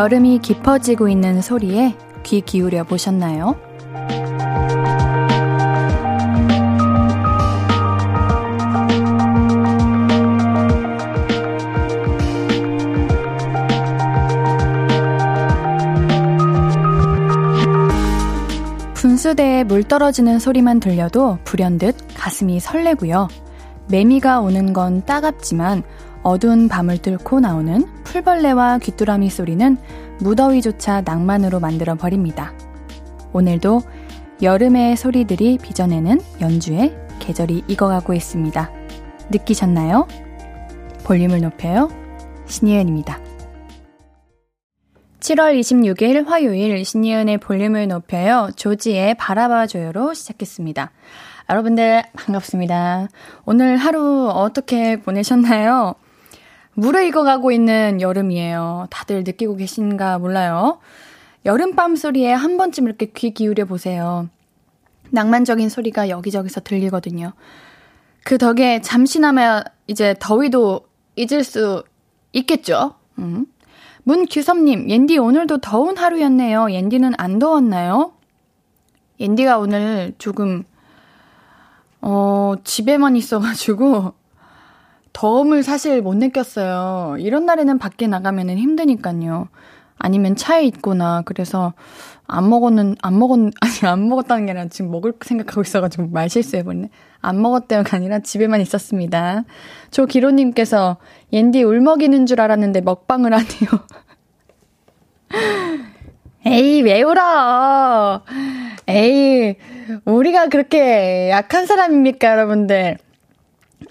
여름이 깊어지고 있는 소리에 귀 기울여 보셨나요? 분수대에 물 떨어지는 소리만 들려도 불현듯 가슴이 설레고요. 매미가 오는 건 따갑지만 어두운 밤을 뚫고 나오는 풀벌레와 귀뚜라미 소리는 무더위조차 낭만으로 만들어 버립니다. 오늘도 여름의 소리들이 빚어내는 연주에 계절이 익어가고 있습니다. 느끼셨나요? 볼륨을 높여요. 신예은입니다. 7월 26일 화요일 신예은의 볼륨을 높여요. 조지의 바라봐줘요로 시작했습니다. 여러분들 반갑습니다. 오늘 하루 어떻게 보내셨나요? 물에 익어가고 있는 여름이에요. 다들 느끼고 계신가 몰라요. 여름밤 소리에 한 번쯤 이렇게 귀 기울여 보세요. 낭만적인 소리가 여기저기서 들리거든요. 그 덕에 잠시나마 이제 더위도 잊을 수 있겠죠? 음. 문규섭님, 옌디 오늘도 더운 하루였네요. 옌디는 안 더웠나요? 옌디가 오늘 조금, 어, 집에만 있어가지고, 더움을 사실 못 느꼈어요. 이런 날에는 밖에 나가면은 힘드니까요. 아니면 차에 있거나 그래서 안 먹었는 안 먹었 아니 안 먹었다는 게 아니라 지금 먹을 생각하고 있어가지고 말 실수해 버리네. 안 먹었대요가 아니라 집에만 있었습니다. 조기로님께서 옌디 울먹이는 줄 알았는데 먹방을 하네요. 에이 왜 울어? 에이 우리가 그렇게 약한 사람입니까 여러분들?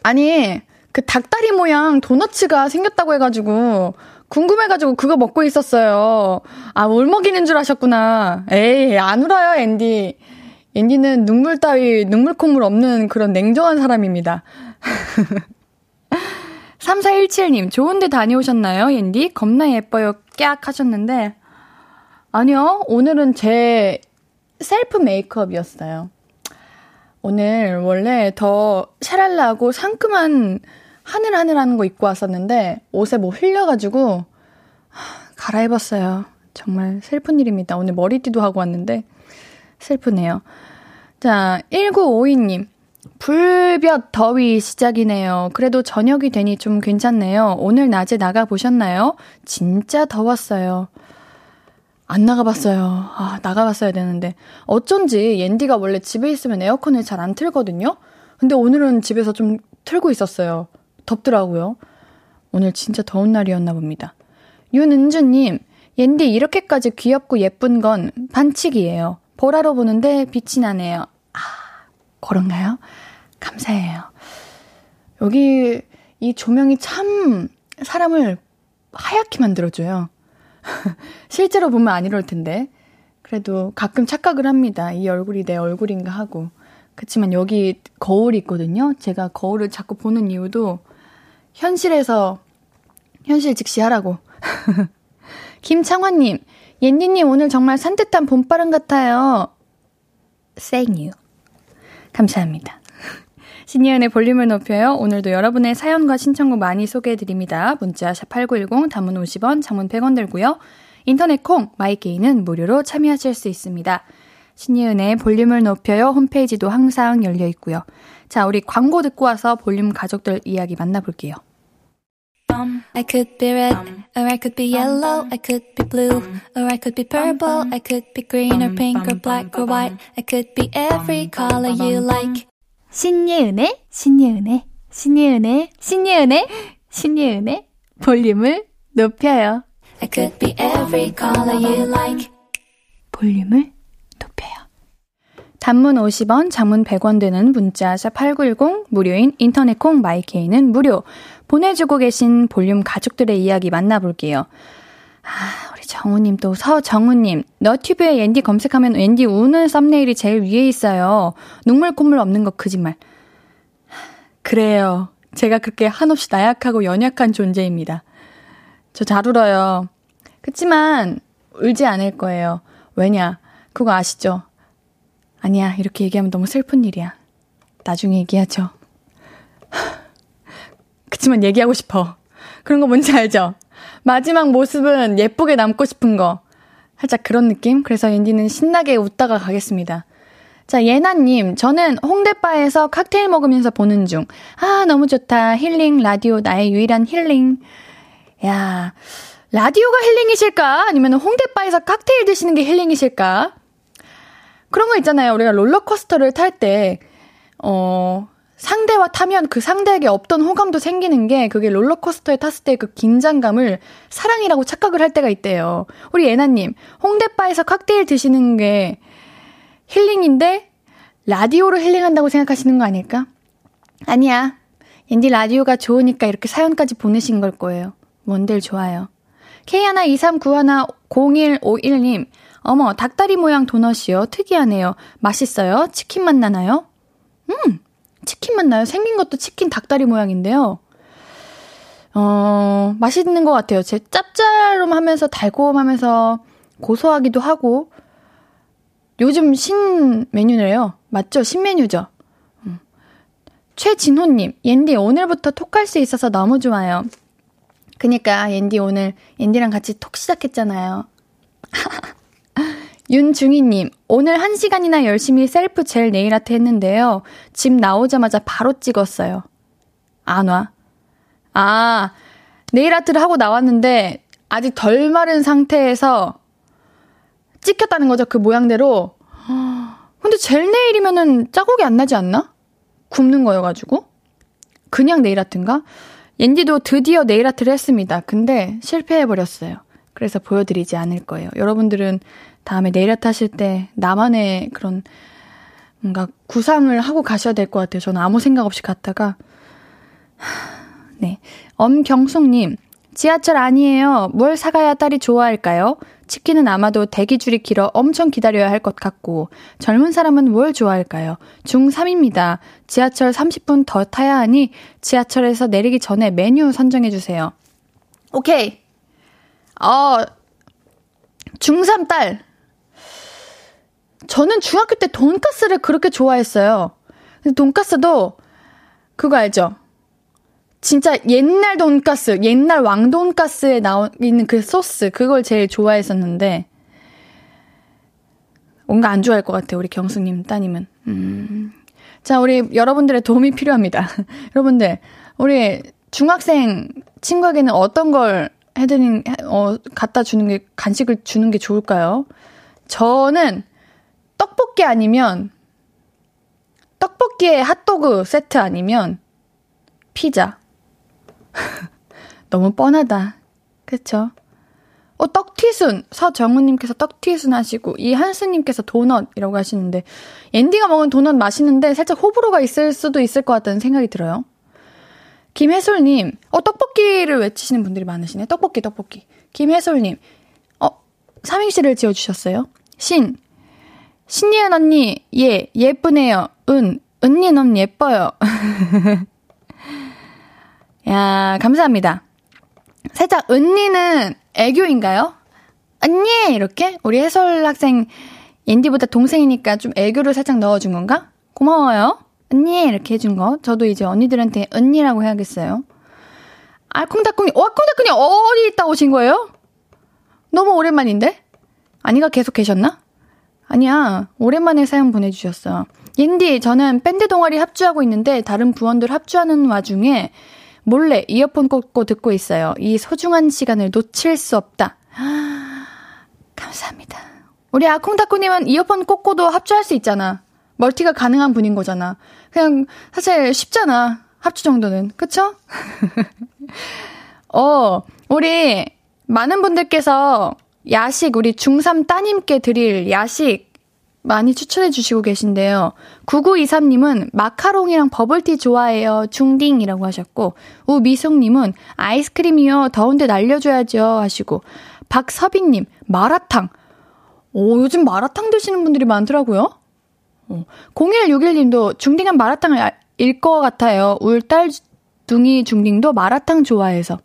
아니 그 닭다리 모양 도너츠가 생겼다고 해가지고 궁금해가지고 그거 먹고 있었어요. 아, 울먹이는 줄 아셨구나. 에이, 안 울어요, 앤디. 앤디는 눈물 따위, 눈물 콧물 없는 그런 냉정한 사람입니다. 3417님, 좋은데 다녀오셨나요, 앤디? 겁나 예뻐요, 깍 하셨는데. 아니요, 오늘은 제 셀프 메이크업이었어요. 오늘 원래 더 샤랄라하고 상큼한 하늘하늘하는 거 입고 왔었는데 옷에 뭐 흘려가지고 갈아입었어요. 정말 슬픈 일입니다. 오늘 머리띠도 하고 왔는데 슬프네요. 자, 1952님. 불볕 더위 시작이네요. 그래도 저녁이 되니 좀 괜찮네요. 오늘 낮에 나가 보셨나요? 진짜 더웠어요. 안 나가봤어요. 아, 나가봤어야 되는데. 어쩐지 옌디가 원래 집에 있으면 에어컨을 잘 안 틀거든요? 근데 오늘은 집에서 좀 틀고 있었어요. 덥더라고요. 오늘 진짜 더운 날이었나 봅니다. 윤은주님, 옌디 이렇게까지 귀엽고 예쁜 건 반칙이에요. 보라로 보는데 빛이 나네요. 아, 그런가요? 감사해요. 여기 이 조명이 참 사람을 하얗게 만들어줘요. 실제로 보면 안 이럴 텐데. 그래도 가끔 착각을 합니다. 이 얼굴이 내 얼굴인가 하고. 그치만 여기 거울이 있거든요. 제가 거울을 자꾸 보는 이유도 현실에서 현실 직시하라고. 김창환님, 옌디님 오늘 정말 산뜻한 봄바람 같아요. 생유. 감사합니다. 신예은의 볼륨을 높여요. 오늘도 여러분의 사연과 신청곡 많이 소개해드립니다. 문자 샵8910, 단문 50원, 장문 100원 들고요. 인터넷 콩, 마이게이는 무료로 참여하실 수 있습니다. 신예은의 볼륨을 높여요. 홈페이지도 항상 열려 있고요. 자, 우리 광고 듣고 와서 볼륨 가족들 이야기 만나볼게요. I could be red, or I could be yellow, I could be blue, or I could be purple, I could be green or pink or black or white, I could be every color you like. 신예은의, 신예은의, 신예은의, 신예은의, 신예은의 볼륨을 높여요. I could be every color you like. 볼륨을 높여요. 단문 50원, 장문 100원 드는 문자 샵8910, 무료인 인터넷 콩 마이케이는 무료. 보내주고 계신 볼륨 가족들의 이야기 만나볼게요. 아, 우리 정우님 또 서정우님. 너튜브에 앤디 검색하면 앤디 우는 썸네일이 제일 위에 있어요. 눈물 콧물 없는 거 거짓말. 그래요. 제가 그렇게 한없이 나약하고 연약한 존재입니다. 저 잘 울어요. 그치만 울지 않을 거예요. 왜냐? 그거 아시죠? 아니야. 이렇게 얘기하면 너무 슬픈 일이야. 나중에 얘기하죠. 그치만 얘기하고 싶어. 그런 거 뭔지 알죠? 마지막 모습은 예쁘게 남고 싶은 거. 살짝 그런 느낌? 그래서 앤디는 신나게 웃다가 가겠습니다. 자, 예나님, 저는 홍대바에서 칵테일 먹으면서 보는 중. 아, 너무 좋다. 힐링, 라디오, 나의 유일한 힐링. 야, 라디오가 힐링이실까? 아니면 홍대바에서 칵테일 드시는 게 힐링이실까? 그런 거 있잖아요. 우리가 롤러코스터를 탈 때, 어, 상대와 타면 그 상대에게 없던 호감도 생기는 게 그게 롤러코스터에 탔을 때 그 긴장감을 사랑이라고 착각을 할 때가 있대요. 우리 예나님, 홍대바에서 칵테일 드시는 게 힐링인데 라디오로 힐링한다고 생각하시는 거 아닐까? 아니야. 앤디 라디오가 좋으니까 이렇게 사연까지 보내신 걸 거예요. 뭔들 좋아요. K123910151님, 어머, 닭다리 모양 도넛이요. 특이하네요. 맛있어요? 치킨 맛 나나요? 음, 치킨 맛 나요. 생긴 것도 치킨 닭다리 모양인데요. 어, 맛있는 것 같아요. 제 짭짤하면서 달콤하면서 고소하기도 하고, 요즘 신 메뉴래요. 맞죠? 신메뉴죠? 음. 최진호님, 옌디 오늘부터 톡할 수 있어서 너무 좋아요. 그니까 옌디 오늘 옌디랑 같이 톡 시작했잖아요. 윤중희님, 오늘 1시간이나 열심히 셀프 젤 네일 아트 했는데요. 집 나오자마자 바로 찍었어요. 안 와. 아, 네일 아트를 하고 나왔는데, 아직 덜 마른 상태에서 찍혔다는 거죠. 그 모양대로. 근데 젤 네일이면은 자국이 안 나지 않나? 굽는 거여가지고. 그냥 네일 아트인가? 옌디도 드디어 네일 아트를 했습니다. 근데 실패해버렸어요. 그래서 보여드리지 않을 거예요. 여러분들은 다음에 아트 하실 때 나만의 그런 뭔가 구상을 하고 가셔야 될 것 같아요. 저는 아무 생각 없이 갔다가. 네. 엄경숙님, 지하철 아니에요. 뭘 사가야 딸이 좋아할까요? 치킨은 아마도 대기줄이 길어 엄청 기다려야 할 것 같고, 젊은 사람은 뭘 좋아할까요? 중3입니다. 지하철 30분 더 타야 하니 지하철에서 내리기 전에 메뉴 선정해주세요. 오케이. 어, 중3 딸. 저는 중학교 때 돈가스를 그렇게 좋아했어요. 돈가스도 그거 알죠? 진짜 옛날 돈가스, 옛날 왕돈가스에 나오 있는 그 소스, 그걸 제일 좋아했었는데, 뭔가 안 좋아할 것 같아요, 우리 경수님 따님은. 음. 자, 우리 여러분들의 도움이 필요합니다. 여러분들, 우리 중학생 친구에게는 어떤 걸 해드린, 어, 갖다 주는 게, 간식을 주는 게 좋을까요? 저는 떡볶이 아니면, 떡볶이에 핫도그 세트 아니면, 피자. 너무 뻔하다. 그쵸? 어, 떡튀순. 서정우님께서 떡튀순 하시고, 이한스님께서 도넛이라고 하시는데, 앤디가 먹은 도넛 맛있는데 살짝 호불호가 있을 수도 있을 것 같다는 생각이 들어요. 김혜솔님, 어, 떡볶이를 외치시는 분들이 많으시네. 떡볶이, 떡볶이. 김혜솔님, 어, 삼행시를 지어주셨어요. 신, 신예은 언니, 예, 예쁘네요. 은, 은니 너무 예뻐요. 야, 감사합니다. 살짝 은니는 애교인가요? 언니! 이렇게? 우리 해설 학생 앤디보다 동생이니까 좀 애교를 살짝 넣어준 건가? 고마워요. 언니! 이렇게 해준 거. 저도 이제 언니들한테 언니라고 해야겠어요. 알콩달콩이, 어, 알콩달콩이 어디 있다 오신 거예요? 너무 오랜만인데? 아니가 계속 계셨나? 아니야. 오랜만에 사연 보내주셨어. 옌디, 저는 밴드 동아리 합주하고 있는데 다른 부원들 합주하는 와중에 몰래 이어폰 꽂고 듣고 있어요. 이 소중한 시간을 놓칠 수 없다. 감사합니다. 우리 아콩다쿠님은 이어폰 꽂고도 합주할 수 있잖아. 멀티가 가능한 분인 거잖아. 그냥 사실 쉽잖아. 합주 정도는. 그쵸? 어, 우리 많은 분들께서 야식, 우리 중3 따님께 드릴 야식 많이 추천해 주시고 계신데요. 9923님은 마카롱이랑 버블티 좋아해요. 중딩이라고 하셨고, 우미숙님은 아이스크림이요. 더운데 날려줘야죠. 하시고, 박서빈님, 마라탕. 오, 요즘 마라탕 드시는 분들이 많더라고요. 어, 0161님도 중딩한 마라탕을 일 것 같아요. 울딸 둥이 중딩도 마라탕 좋아해서.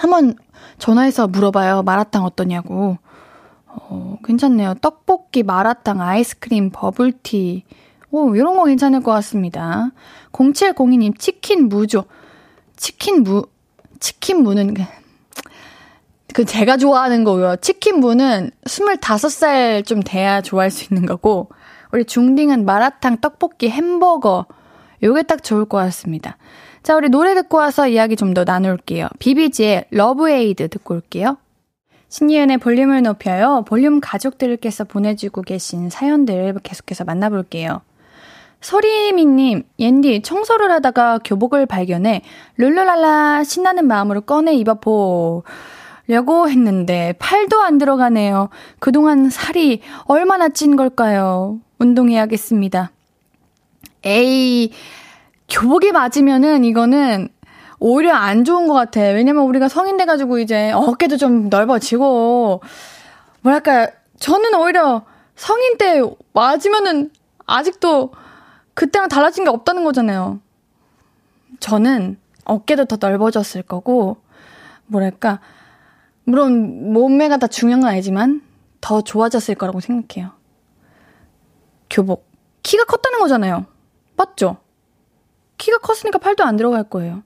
한번 전화해서 물어봐요. 마라탕 어떠냐고. 어, 괜찮네요. 떡볶이, 마라탕, 아이스크림, 버블티. 오, 이런 거 괜찮을 것 같습니다. 0702님, 치킨 무죠. 치킨 무, 치킨 무는, 그 제가 좋아하는 거고요. 치킨 무는 25살 좀 돼야 좋아할 수 있는 거고, 우리 중딩은 마라탕, 떡볶이, 햄버거, 요게 딱 좋을 것 같습니다. 자, 우리 노래 듣고 와서 이야기 좀 더 나눌게요. 비비지의 LOVEADE 듣고 올게요. 신이은의 볼륨을 높여요. 볼륨 가족들께서 보내주고 계신 사연들 계속해서 만나볼게요. 소리미님, 옌디, 청소를 하다가 교복을 발견해 룰루랄라 신나는 마음으로 꺼내 입어보. 려고 했는데 팔도 안 들어가네요. 그동안 살이 얼마나 찐 걸까요? 운동해야겠습니다. 에이, 교복이 맞으면은 이거는 오히려 안 좋은 것 같아. 왜냐면 우리가 성인 돼가지고 이제 어깨도 좀 넓어지고, 뭐랄까, 저는 오히려 성인 때 맞으면은 아직도 그때랑 달라진 게 없다는 거잖아요. 저는 어깨도 더 넓어졌을 거고, 뭐랄까, 물론 몸매가 다 중요한 건 아니지만 더 좋아졌을 거라고 생각해요. 교복. 키가 컸다는 거잖아요. 맞죠? 키가 컸으니까 팔도 안 들어갈 거예요.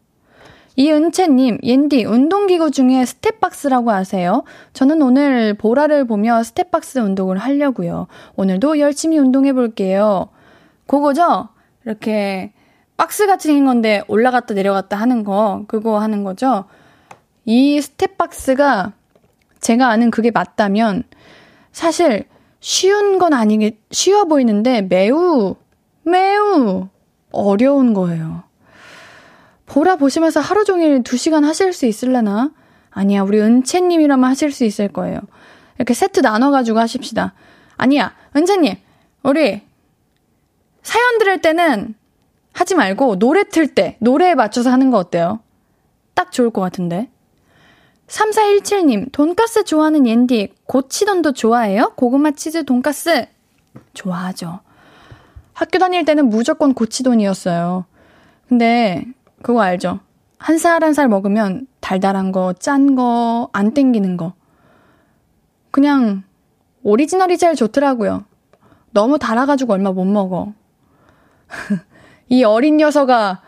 이은채님, 옌디, 운동기구 중에 step box라고 아세요? 저는 오늘 보라를 보며 step box 운동을 하려고요. 오늘도 열심히 운동해 볼게요. 그거죠? 이렇게 박스 같이 생긴 건데 올라갔다 내려갔다 하는 거, 그거 하는 거죠? 이 step box가 제가 아는 그게 맞다면 사실 쉬운 건 아니게, 쉬워 보이는데 매우, 매우 어려운 거예요. 보라 보시면서 하루 종일 2시간 하실 수 있을려나? 아니야, 우리 은채님이라면 하실 수 있을 거예요. 이렇게 세트 나눠가지고 하십시다. 아니야, 은채님, 우리 사연 들을 때는 하지 말고 노래 틀 때, 노래에 맞춰서 하는 거 어때요? 딱 좋을 것 같은데. 3417님, 돈가스 좋아하는 옌디, 고치돈도 좋아해요? 고구마 치즈 돈가스? 좋아하죠. 학교 다닐 때는 무조건 고치돈이었어요. 근데, 그거 알죠? 한살 한 살 먹으면 달달한 거, 짠 거, 안 땡기는 거. 그냥, 오리지널이 제일 좋더라고요. 너무 달아가지고 얼마 못 먹어. 이 어린 녀석아,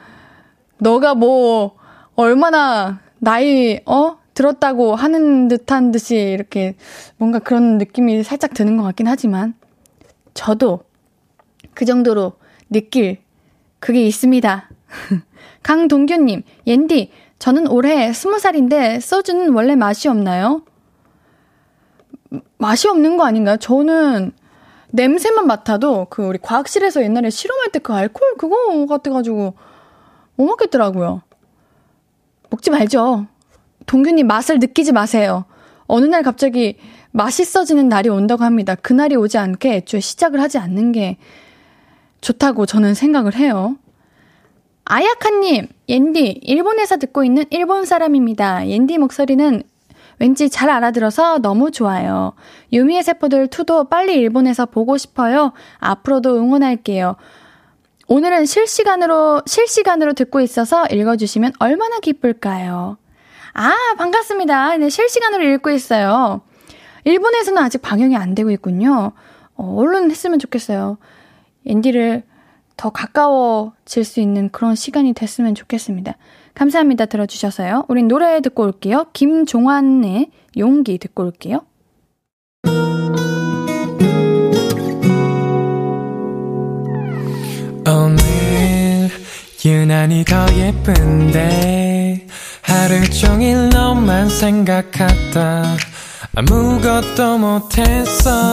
너가 뭐, 얼마나 나이, 어? 들었다고 하는 듯한 듯이 이렇게 뭔가 그런 느낌이 살짝 드는 것 같긴 하지만 저도 그 정도로 느낄 그게 있습니다. 강동규님, 옌디, 저는 올해 스무 살인데 소주는 원래 맛이 없나요? 맛이 없는 거 아닌가요? 저는 냄새만 맡아도 그 우리 과학실에서 옛날에 실험할 때 그 알코올 그거 같아가지고 못 먹겠더라고요. 먹지 말죠. 동균님 맛을 느끼지 마세요. 어느 날 갑자기 맛있어지는 날이 온다고 합니다. 그날이 오지 않게 애초에 시작을 하지 않는 게 좋다고 저는 생각을 해요. 아야카님, 옌디, 일본에서 듣고 있는 일본 사람입니다. 옌디 목소리는 왠지 잘 알아들어서 너무 좋아요. 유미의 세포들 2도 빨리 일본에서 보고 싶어요. 앞으로도 응원할게요. 오늘은 실시간으로, 실시간으로 듣고 있어서 읽어주시면 얼마나 기쁠까요? 아, 반갑습니다. 네, 실시간으로 읽고 있어요. 일본에서는 아직 방영이 안 되고 있군요. 어, 얼른 했으면 좋겠어요. 앤디를 더 가까워질 수 있는 그런 시간이 됐으면 좋겠습니다. 감사합니다. 들어주셔서요. 우린 노래 듣고 올게요. 김종환의 용기 듣고 올게요. 오늘 유난히 더 예쁜데 하루 종일 너만 생각하다 아무것도 못했어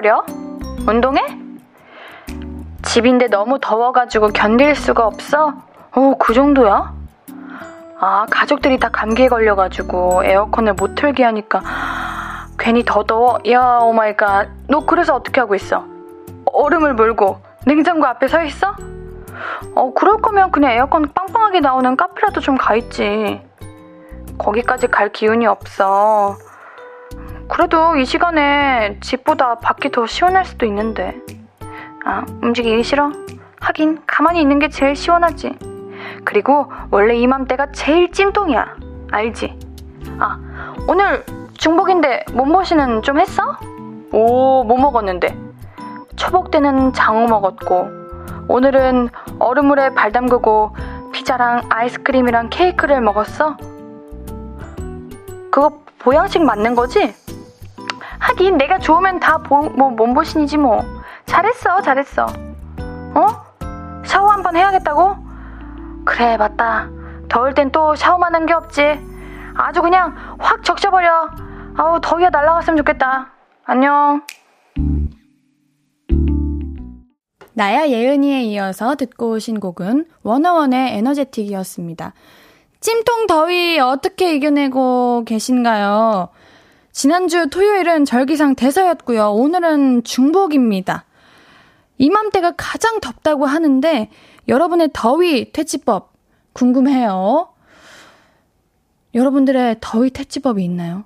거려? 운동해? 집인데 너무 더워가지고 견딜 수가 없어? 오, 그 정도야? 아, 가족들이 다 감기에 걸려가지고 에어컨을 못 틀게 하니까 괜히 더 더워. 야, oh my god. 너 그래서 어떻게 하고 있어? 얼음을 물고 냉장고 앞에 서 있어? 어, 그럴 거면 그냥 에어컨 빵빵하게 나오는 카페라도 좀 가 있지. 거기까지 갈 기운이 없어. 그래도 이 시간에 집보다 밖이 더 시원할 수도 있는데. 아, 움직이기 싫어? 하긴, 가만히 있는 게 제일 시원하지. 그리고 원래 이맘때가 제일 찜통이야. 알지? 아, 오늘 중복인데 몸보신은 좀 했어? 오, 뭐 먹었는데? 초복 때는 장어 먹었고, 오늘은 얼음물에 발 담그고 피자랑 아이스크림이랑 케이크를 먹었어? 그거 보양식 맞는 거지? 하긴 내가 좋으면 다 보, 뭐 몸보신이지 뭐. 잘했어, 잘했어. 어? 샤워 한번 해야겠다고? 그래, 맞다. 더울 땐 또 샤워만 한 게 없지. 아주 그냥 확 적셔버려. 아우, 더위가 날라갔으면 좋겠다. 안녕. 나야 예은이에 이어서 듣고 오신 곡은 워너원의 에너제틱이었습니다. 찜통 더위 어떻게 이겨내고 계신가요? 지난주 토요일은 절기상 대서였고요. 오늘은 중복입니다. 이맘때가 가장 덥다고 하는데 여러분의 더위 퇴치법 궁금해요. 여러분들의 더위 퇴치법이 있나요?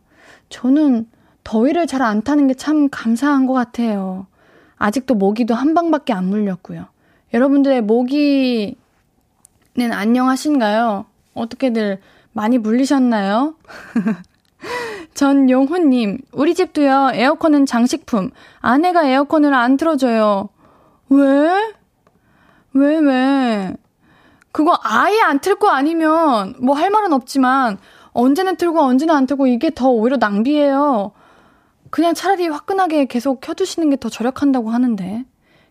저는 더위를 잘 안 타는 게 참 감사한 것 같아요. 아직도 모기도 한 방밖에 안 물렸고요. 여러분들의 모기는 안녕하신가요? 어떻게들 많이 물리셨나요? 전용훈님, 우리 집도요, 에어컨은 장식품. 아내가 에어컨을 안 틀어줘요. 왜? 왜, 왜? 그거 아예 안 틀고 아니면 뭐 할 말은 없지만, 언제는 틀고 언제는 안 틀고 이게 더 오히려 낭비예요. 그냥 차라리 화끈하게 계속 켜두시는 게 더 절약한다고 하는데.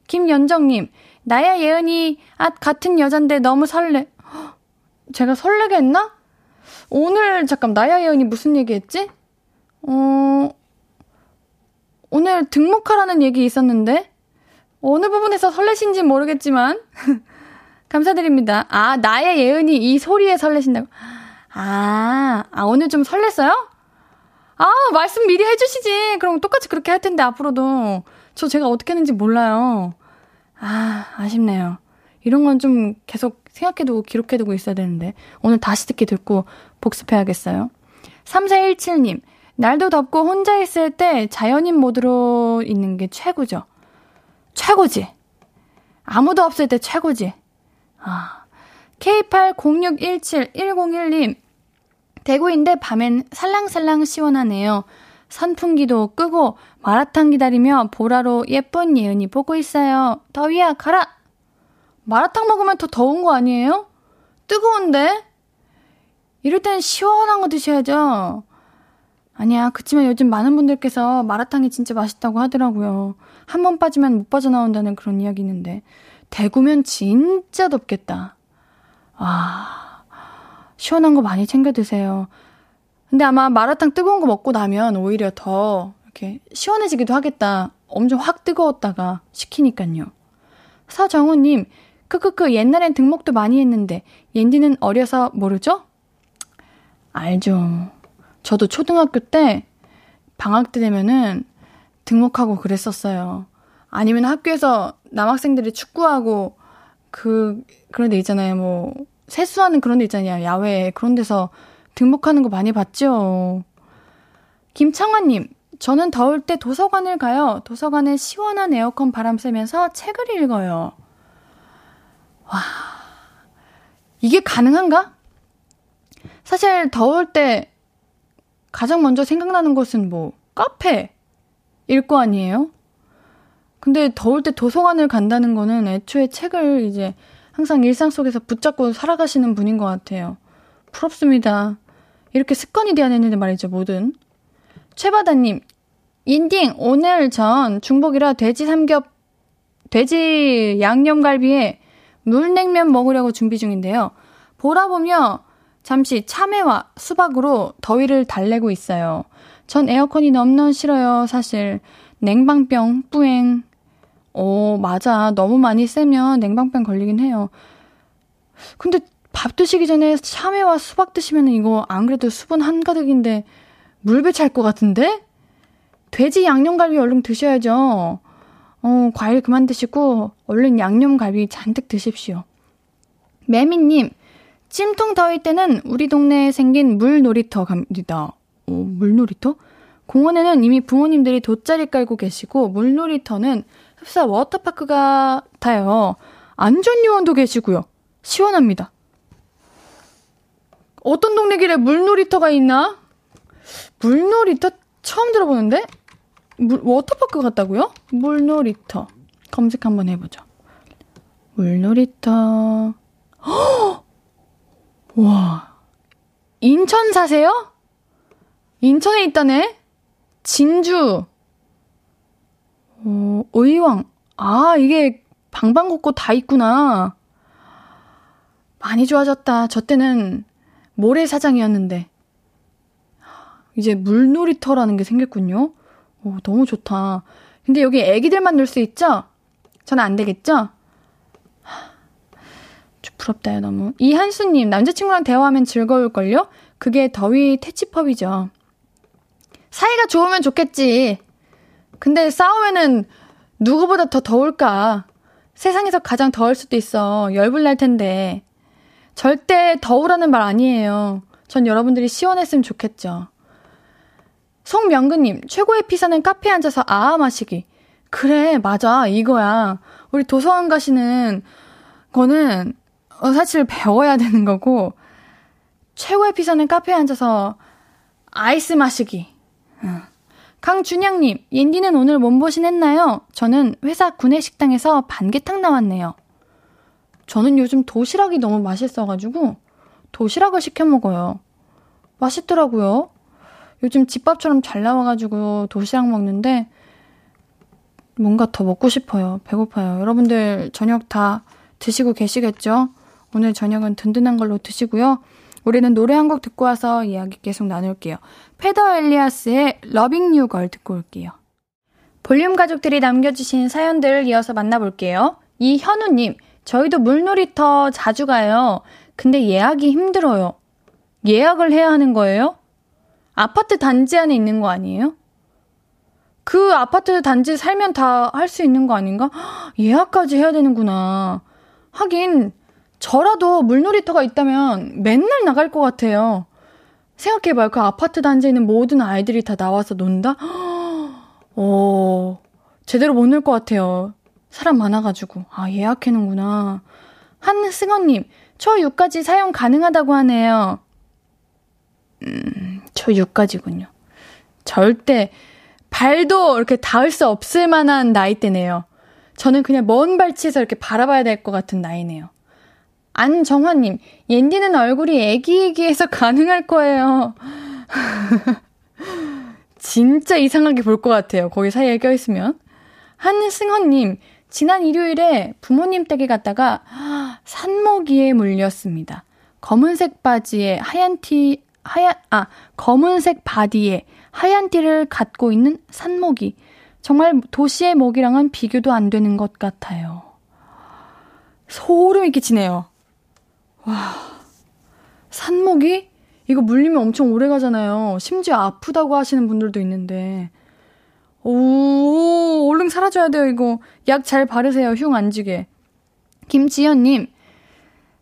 김연정님, 나야 예은이, 아, 같은 여잔데 너무 설레. 제가 설레게 했나? 오늘, 잠깐, 나야 예은이 무슨 얘기 했지? 어, 오늘 등목하라는 얘기 있었는데, 어느 부분에서 설레신지 모르겠지만, 감사드립니다. 아, 나의 예은이 이 소리에 설레신다고. 아, 아, 오늘 좀 설렜어요? 아, 말씀 미리 해주시지. 그럼 똑같이 그렇게 할 텐데, 앞으로도. 저 제가 어떻게 했는지 몰라요. 아, 아쉽네요. 이런 건 좀 계속 생각해두고 기록해두고 있어야 되는데. 오늘 다시 듣기 듣고 복습해야겠어요. 3417님, 날도 덥고 혼자 있을 때 자연인 모드로 있는 게 최고죠. 최고지. 아무도 없을 때 최고지. 아. K80617-101님, 대구인데 밤엔 살랑살랑 시원하네요. 선풍기도 끄고 마라탕 기다리며 보라로 예쁜 예은이 보고 있어요. 더위야 가라. 마라탕 먹으면 더 더운 거 아니에요? 뜨거운데? 이럴 땐 시원한 거 드셔야죠. 아니야, 그치만 요즘 많은 분들께서 마라탕이 진짜 맛있다고 하더라고요. 한 번 빠지면 못 빠져나온다는 그런 이야기 있는데. 대구면 진짜 덥겠다. 아. 시원한 거 많이 챙겨 드세요. 근데 아마 마라탕 뜨거운 거 먹고 나면 오히려 더 이렇게 시원해지기도 하겠다. 엄청 확 뜨거웠다가 식히니까요. 서정우님, 크크크 옛날엔 등목도 많이 했는데 옌디는 어려서 모르죠? 알죠. 저도 초등학교 때 방학 때 되면은 등목하고 그랬었어요. 아니면 학교에서 남학생들이 축구하고 그 그런 데 있잖아요. 뭐 세수하는 그런 데 있잖아요. 야외에. 그런 데서 등록하는 거 많이 봤죠. 김창환님, 저는 더울 때 도서관을 가요. 도서관에 시원한 에어컨 바람 쐬면서 책을 읽어요. 와, 이게 가능한가? 사실 더울 때 가장 먼저 생각나는 곳은 뭐, 카페, 일 거 아니에요? 근데 더울 때 도서관을 간다는 거는 애초에 책을 이제 항상 일상 속에서 붙잡고 살아가시는 분인 것 같아요. 부럽습니다. 이렇게 습관이 되어냈는데 말이죠, 뭐든. 최바다님, 인딩, 오늘 전 중복이라 돼지 삼겹, 돼지 양념갈비에 물냉면 먹으려고 준비 중인데요. 보라 보며 잠시 참외와 수박으로 더위를 달래고 있어요. 전 에어컨이 너무너무 싫어요, 사실. 냉방병, 뿌행. 오, 맞아. 너무 많이 쐬면 냉방병 걸리긴 해요. 근데 밥 드시기 전에 참외와 수박 드시면 이거 안 그래도 수분 한가득인데 물배 찰 것 같은데? 돼지 양념갈비 얼른 드셔야죠. 어, 과일 그만 드시고 얼른 양념갈비 잔뜩 드십시오. 매미님, 찜통 더위 때는 우리 동네에 생긴 물놀이터 갑니다. 어, 물놀이터? 공원에는 이미 부모님들이 돗자리 깔고 계시고 물놀이터는 흡사 워터파크 같아요. 안전요원도 계시고요. 시원합니다. 어떤 동네 길에 물놀이터가 있나? 물놀이터 처음 들어보는데? 물, 워터파크 같다고요? 물놀이터. 검색 한번 해보죠. 물놀이터. 허! 와. 인천 사세요? 인천에 있다네? 진주. 어, 의왕. 아, 이게 방방곡곡 다 있구나. 많이 좋아졌다. 저 때는 모래사장이었는데. 이제 물놀이터라는 게 생겼군요. 오, 너무 좋다. 근데 여기 애기들만 놀 수 있죠? 저는 안 되겠죠? 좀 부럽다요, 너무. 이한수님, 남자친구랑 대화하면 즐거울걸요? 그게 더위 퇴치법이죠. 사이가 좋으면 좋겠지. 근데 싸우면은 누구보다 더 더울까? 세상에서 가장 더울 수도 있어. 열불 날 텐데. 절대 더우라는 말 아니에요. 전 여러분들이 시원했으면 좋겠죠. 송명근님, 최고의 피사는 카페에 앉아서 아아 마시기. 그래, 맞아, 이거야. 우리 도서관 가시는 거는 어, 사실 배워야 되는 거고, 최고의 피사는 카페에 앉아서 아이스 마시기. 강준양님, 옌디는 오늘 몸보신 했나요? 저는 회사 구내식당에서 반개탕 나왔네요. 저는 요즘 도시락이 너무 맛있어가지고 도시락을 시켜 먹어요. 맛있더라고요. 요즘 집밥처럼 잘 나와가지고 도시락 먹는데 뭔가 더 먹고 싶어요. 배고파요. 여러분들 저녁 다 드시고 계시겠죠? 오늘 저녁은 든든한 걸로 드시고요. 우리는 노래 한 곡 듣고 와서 이야기 계속 나눌게요. 페더 엘리아스의 Loving You Girl 듣고 올게요. 볼륨 가족들이 남겨주신 사연들을 이어서 만나볼게요. 이현우님, 저희도 물놀이터 자주 가요. 근데 예약이 힘들어요. 예약을 해야 하는 거예요? 아파트 단지 안에 있는 거 아니에요? 그 아파트 단지 살면 다 할 수 있는 거 아닌가? 예약까지 해야 되는구나. 하긴, 저라도 물놀이터가 있다면 맨날 나갈 것 같아요. 생각해봐요. 그 아파트 단지에 있는 모든 아이들이 다 나와서 논다? 오, 제대로 못 놀 것 같아요. 사람 많아가지고. 아, 예약해놓구나. 한승원님, 초6까지 사용 가능하다고 하네요. 음, 초6까지군요. 절대 발도 이렇게 닿을 수 없을 만한 나이대네요. 저는 그냥 먼 발치에서 이렇게 바라봐야 될 것 같은 나이네요. 안정화님, 옌디는 얼굴이 애기애기해서 가능할 거예요. 진짜 이상하게 볼 것 같아요. 거기 사이에 껴있으면. 한승헌님, 지난 일요일에 부모님 댁에 갔다가 산모기에 물렸습니다. 검은색 바지에 하얀 티, 하얀, 아, 검은색 바디에 하얀 띠를 갖고 있는 산모기. 정말 도시의 모기랑은 비교도 안 되는 것 같아요. 소름이 끼치네요. 와, 산모기? 이거 물리면 엄청 오래 가잖아요. 심지어 아프다고 하시는 분들도 있는데. 오, 얼른 사라져야 돼요, 이거. 약 잘 바르세요, 흉 안 지게. 김지연님,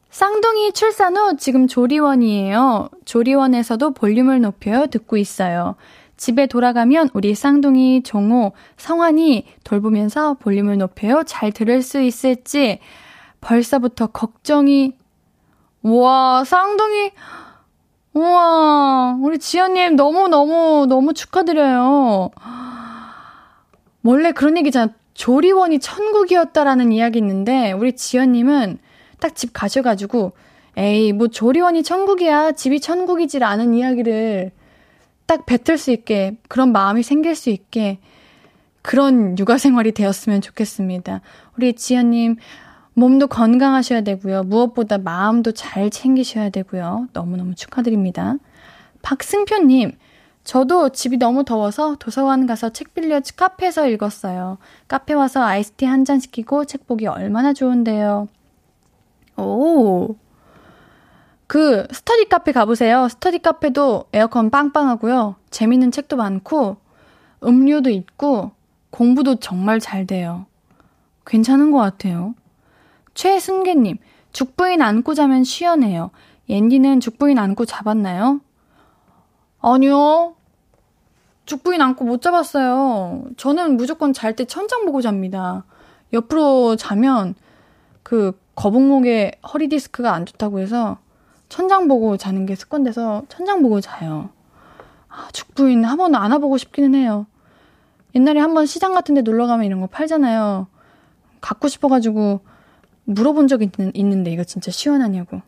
쌍둥이 출산 후 지금 조리원이에요. 조리원에서도 볼륨을 높여 듣고 있어요. 집에 돌아가면 우리 쌍둥이 종호, 성환이 돌보면서 볼륨을 높여요. 잘 들을 수 있을지 벌써부터 걱정이. 와, 쌍둥이. 우와, 우리 지연님 너무너무, 너무 축하드려요. 원래 그런 얘기잖아. 조리원이 천국이었다라는 이야기 있는데, 우리 지연님은 딱 집 가셔가지고, 에이, 뭐 조리원이 천국이야. 집이 천국이질 않은 이야기를 딱 뱉을 수 있게, 그런 마음이 생길 수 있게, 그런 육아 생활이 되었으면 좋겠습니다. 우리 지연님, 몸도 건강하셔야 되고요. 무엇보다 마음도 잘 챙기셔야 되고요. 너무너무 축하드립니다. 박승표님, 저도 집이 너무 더워서 도서관 가서 책 빌려 카페에서 읽었어요. 카페 와서 아이스티 한 잔 시키고 책 보기 얼마나 좋은데요. 오. 그 스터디 카페 가보세요. 스터디 카페도 에어컨 빵빵하고요. 재밌는 책도 많고 음료도 있고 공부도 정말 잘 돼요. 괜찮은 것 같아요. 최승계님, 죽부인 안고 자면 시원해요. 옌디는 죽부인 안고 잡았나요? 아니요. 죽부인 안고 못 잡았어요. 저는 무조건 잘 때 천장 보고 잡니다. 옆으로 자면 그 거북목에 허리 디스크가 안 좋다고 해서 천장 보고 자는 게 습관돼서 천장 보고 자요. 아, 죽부인 한 번 안아보고 싶기는 해요. 옛날에 한 번 시장 같은 데 놀러 가면 이런 거 팔잖아요. 갖고 싶어가지고 물어본 적 있, 있는데 이거 진짜 시원하냐고.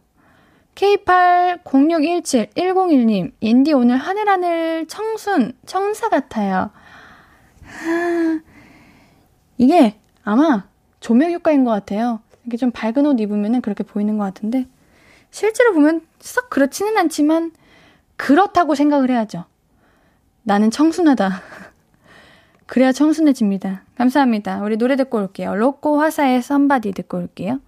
K80617101님, 옌디 오늘 하늘하늘 청순, 청사 같아요. 하, 이게 아마 조명 효과인 것 같아요. 이렇게 좀 밝은 옷 입으면 그렇게 보이는 것 같은데, 실제로 보면 썩 그렇지는 않지만, 그렇다고 생각을 해야죠. 나는 청순하다. 그래야 청순해집니다. 감사합니다. 우리 노래 듣고 올게요. 로꼬 화사의 썸바디 듣고 올게요.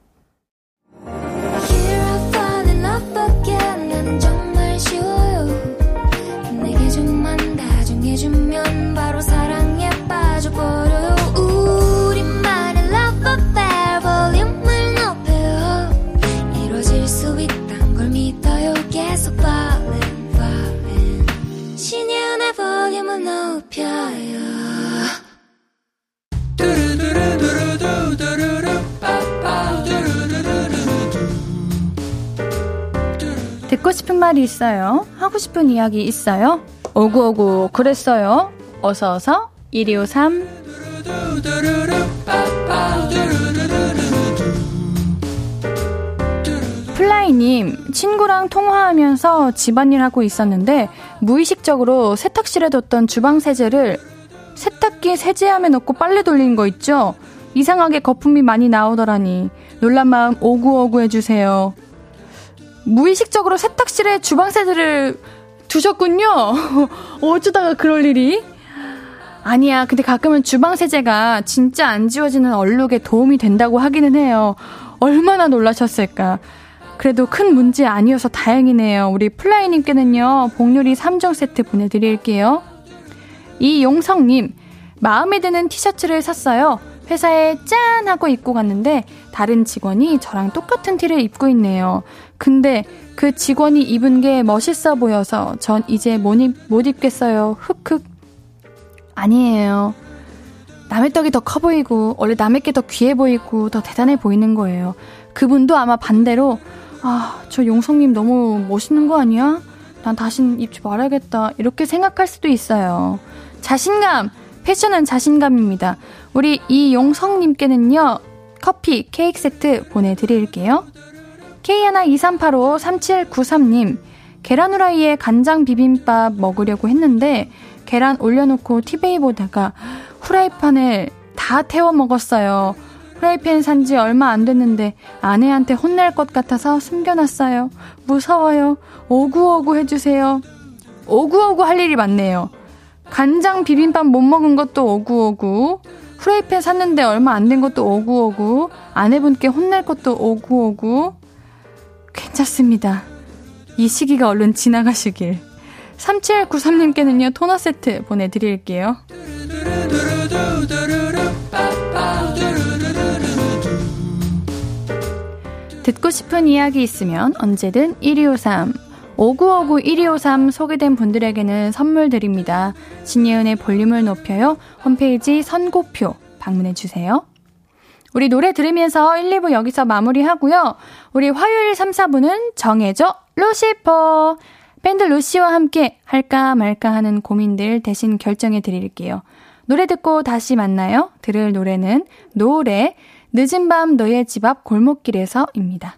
듣고 싶은 말이 있어요? 하고 싶은 이야기 있어요? 오구오구 그랬어요. 어서어서 1253 플라이님, 친구랑 통화하면서 집안일 하고 있었는데 무의식적으로 세탁실에 뒀던 주방 세제를 세탁기에 세제함에 넣고 빨래 돌린 거 있죠? 이상하게 거품이 많이 나오더라니 놀란 마음 오구오구 해주세요. 무의식적으로 세탁실에 주방 세제를 두셨군요. 어쩌다가 그럴 일이? 아니야. 근데 가끔은 주방 세제가 진짜 안 지워지는 얼룩에 도움이 된다고 하기는 해요. 얼마나 놀라셨을까. 그래도 큰 문제 아니어서 다행이네요. 우리 플라이님께는요, 복요리 3종 세트 보내드릴게요. 이용성님, 마음에 드는 티셔츠를 샀어요. 회사에 짠! 하고 입고 갔는데, 다른 직원이 저랑 똑같은 티를 입고 있네요. 근데 그 직원이 입은 게 멋있어 보여서 전 이제 못, 입, 못 입겠어요. 흑흑. 아니에요. 남의 떡이 더 커 보이고, 원래 남의 게 더 귀해 보이고, 더 대단해 보이는 거예요. 그분도 아마 반대로, 아, 저 용성님 너무 멋있는 거 아니야? 난 다신 입지 말아야겠다. 이렇게 생각할 수도 있어요. 자신감! 패션은 자신감입니다. 우리 이용성님께는요, 커피, 케이크 세트 보내드릴게요. K123853793님, 계란 후라이에 간장 비빔밥 먹으려고 했는데, 계란 올려놓고 티베이 보다가 후라이팬을 다 태워 먹었어요. 후라이팬 산 지 얼마 안 됐는데 아내한테 혼날 것 같아서 숨겨놨어요. 무서워요. 오구오구 해주세요. 오구오구 할 일이 많네요. 간장 비빔밥 못 먹은 것도 오구오구. 후라이팬 샀는데 얼마 안 된 것도 오구오구. 아내분께 혼날 것도 오구오구. 괜찮습니다. 이 시기가 얼른 지나가시길. 3793님께는요, 토너 세트 보내드릴게요. 듣고 싶은 이야기 있으면 언제든 1253, 5959 1253 소개된 분들에게는 선물 드립니다. 신예은의 볼륨을 높여요. 홈페이지 선고표 방문해 주세요. 우리 노래 들으면서 1, 2부 여기서 마무리하고요. 우리 화요일 3, 4부는 정해줘 루시퍼. 밴드 루시와 함께 할까 말까 하는 고민들 대신 결정해 드릴게요. 노래 듣고 다시 만나요. 들을 노래는 노래 늦은 밤 너의 집 앞 골목길에서입니다.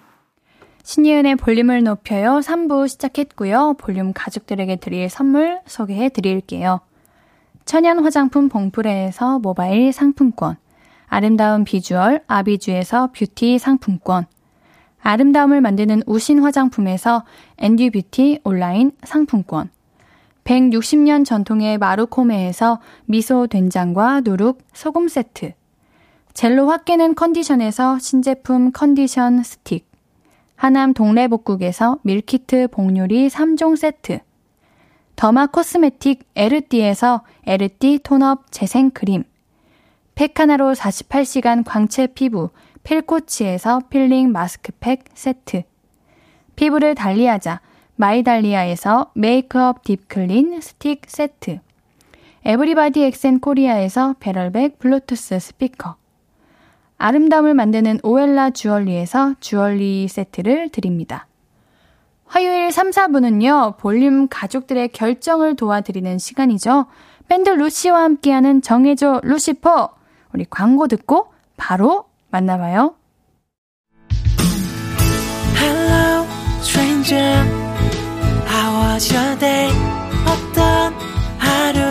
신예은의 볼륨을 높여요 3부 시작했고요 볼륨 가족들에게 드릴 선물 소개해 드릴게요 천연 화장품 봉프레에서 모바일 상품권 아름다운 비주얼 아비주에서 뷰티 상품권. 아름다움을 만드는 우신 화장품에서 앤디 뷰티 온라인 상품권. 160년 전통의 마루코메에서 미소 된장과 누룩 소금 세트. 젤로 확 깨는 컨디션에서 신제품 컨디션 스틱. 하남 동래복국에서 밀키트 복요리 3종 세트. derma cosmetic 에르띠에서 에르띠 tone up 재생크림. 팩 하나로 48시간 광채 피부 필코치에서 필링 마스크팩 세트 피부를 달리하자 마이달리아에서 메이크업 deep clean 스틱 세트 everybody 엑센 코리아에서 배럴백 블루투스 스피커 아름다움을 만드는 오엘라 주얼리에서 주얼리 세트를 드립니다. 화요일 3, 4분은요, 볼륨 가족들의 결정을 도와드리는 시간이죠. 밴드 루시와 함께하는 정해줘 루시퍼. 우리 광고 듣고 바로 만나봐요. Hello, stranger. How was your day? 어떤 하루를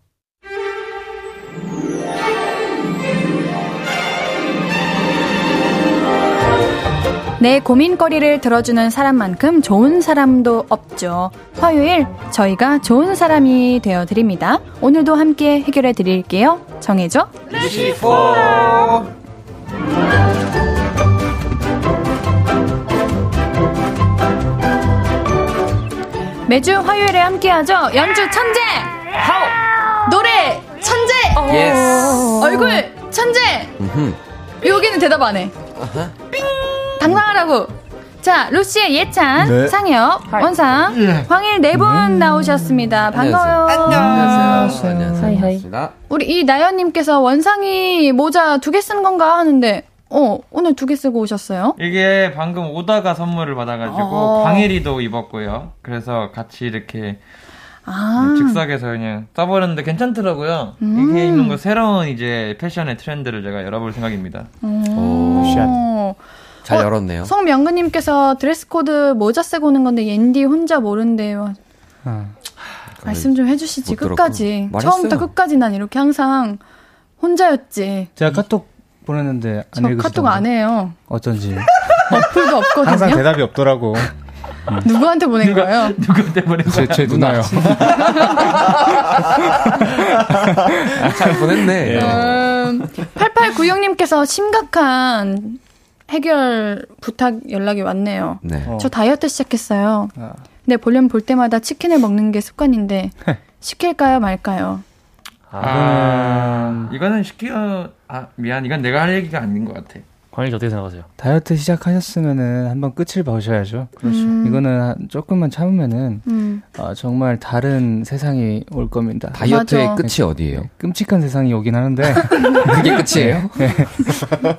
내 고민거리를 들어주는 사람만큼 좋은 사람도 없죠. 화요일 저희가 좋은 사람이 되어 드립니다. 오늘도 함께 해결해 드릴게요. 정해줘. 루시포. 매주 화요일에 함께하죠. 연주 천재. 하우. 노래 천재. yes. 얼굴 천재. 여기는 대답 안 해. 빙. 당당하라고. 자, 루시의 예찬, 네. 상혁, hi. 원상, 네. 광일 네분 음. 나오셨습니다. 반가워요. 안녕하세요. 안녕하세요. hi, hi. 우리 이 나연님께서 원상이 모자 두개 쓰는 건가 하는데, 어, 오늘 두 개 쓰고 오셨어요? 이게 방금 오다가 선물을 받아가지고, 어. 광일이도 입었고요. 그래서 같이 이렇게 아. 즉석에서 그냥 써버렸는데 괜찮더라고요. 음. 이게 입는 거 새로운 이제 패션의 트렌드를 제가 열어볼 생각입니다. 음. 오, 오. 잘 어, 열었네요. 송명근님께서 드레스 코드 모자 쓰고 오는 건데 옌디 혼자 모른대요. 아, 말씀 좀 해주시지 끝까지 처음부터 끝까지 난 이렇게 항상 혼자였지. 제가 카톡 보냈는데 안 읽으시던데. 카톡 안 해요. 어쩐지. 어플도 없거든요. 항상 대답이 없더라고. 음. 누구한테 보낸 누가, 거예요? 누구한테 보낸 거예요? 제, 제 누나요. 잘 보냈네. 음, 8896님께서 심각한 해결 부탁 연락이 왔네요. 네. 저 다이어트 시작했어요. 아. 근데 볼륨 볼 때마다 치킨을 먹는 게 습관인데 시킬까요 말까요? 아, 이거는 시켜 아 미안 이건 내가 할 얘기가 아닌 것 같아. 광일씨 어떻게 생각하세요? 다이어트 시작하셨으면은 한번 끝을 보셔야죠. 그렇죠. 음. 이거는 조금만 참으면은 음. 어, 정말 다른 세상이 올 겁니다. 다이어트의 맞아. 끝이 어디예요? 끔찍한 세상이 오긴 하는데 그게 끝이에요? 네.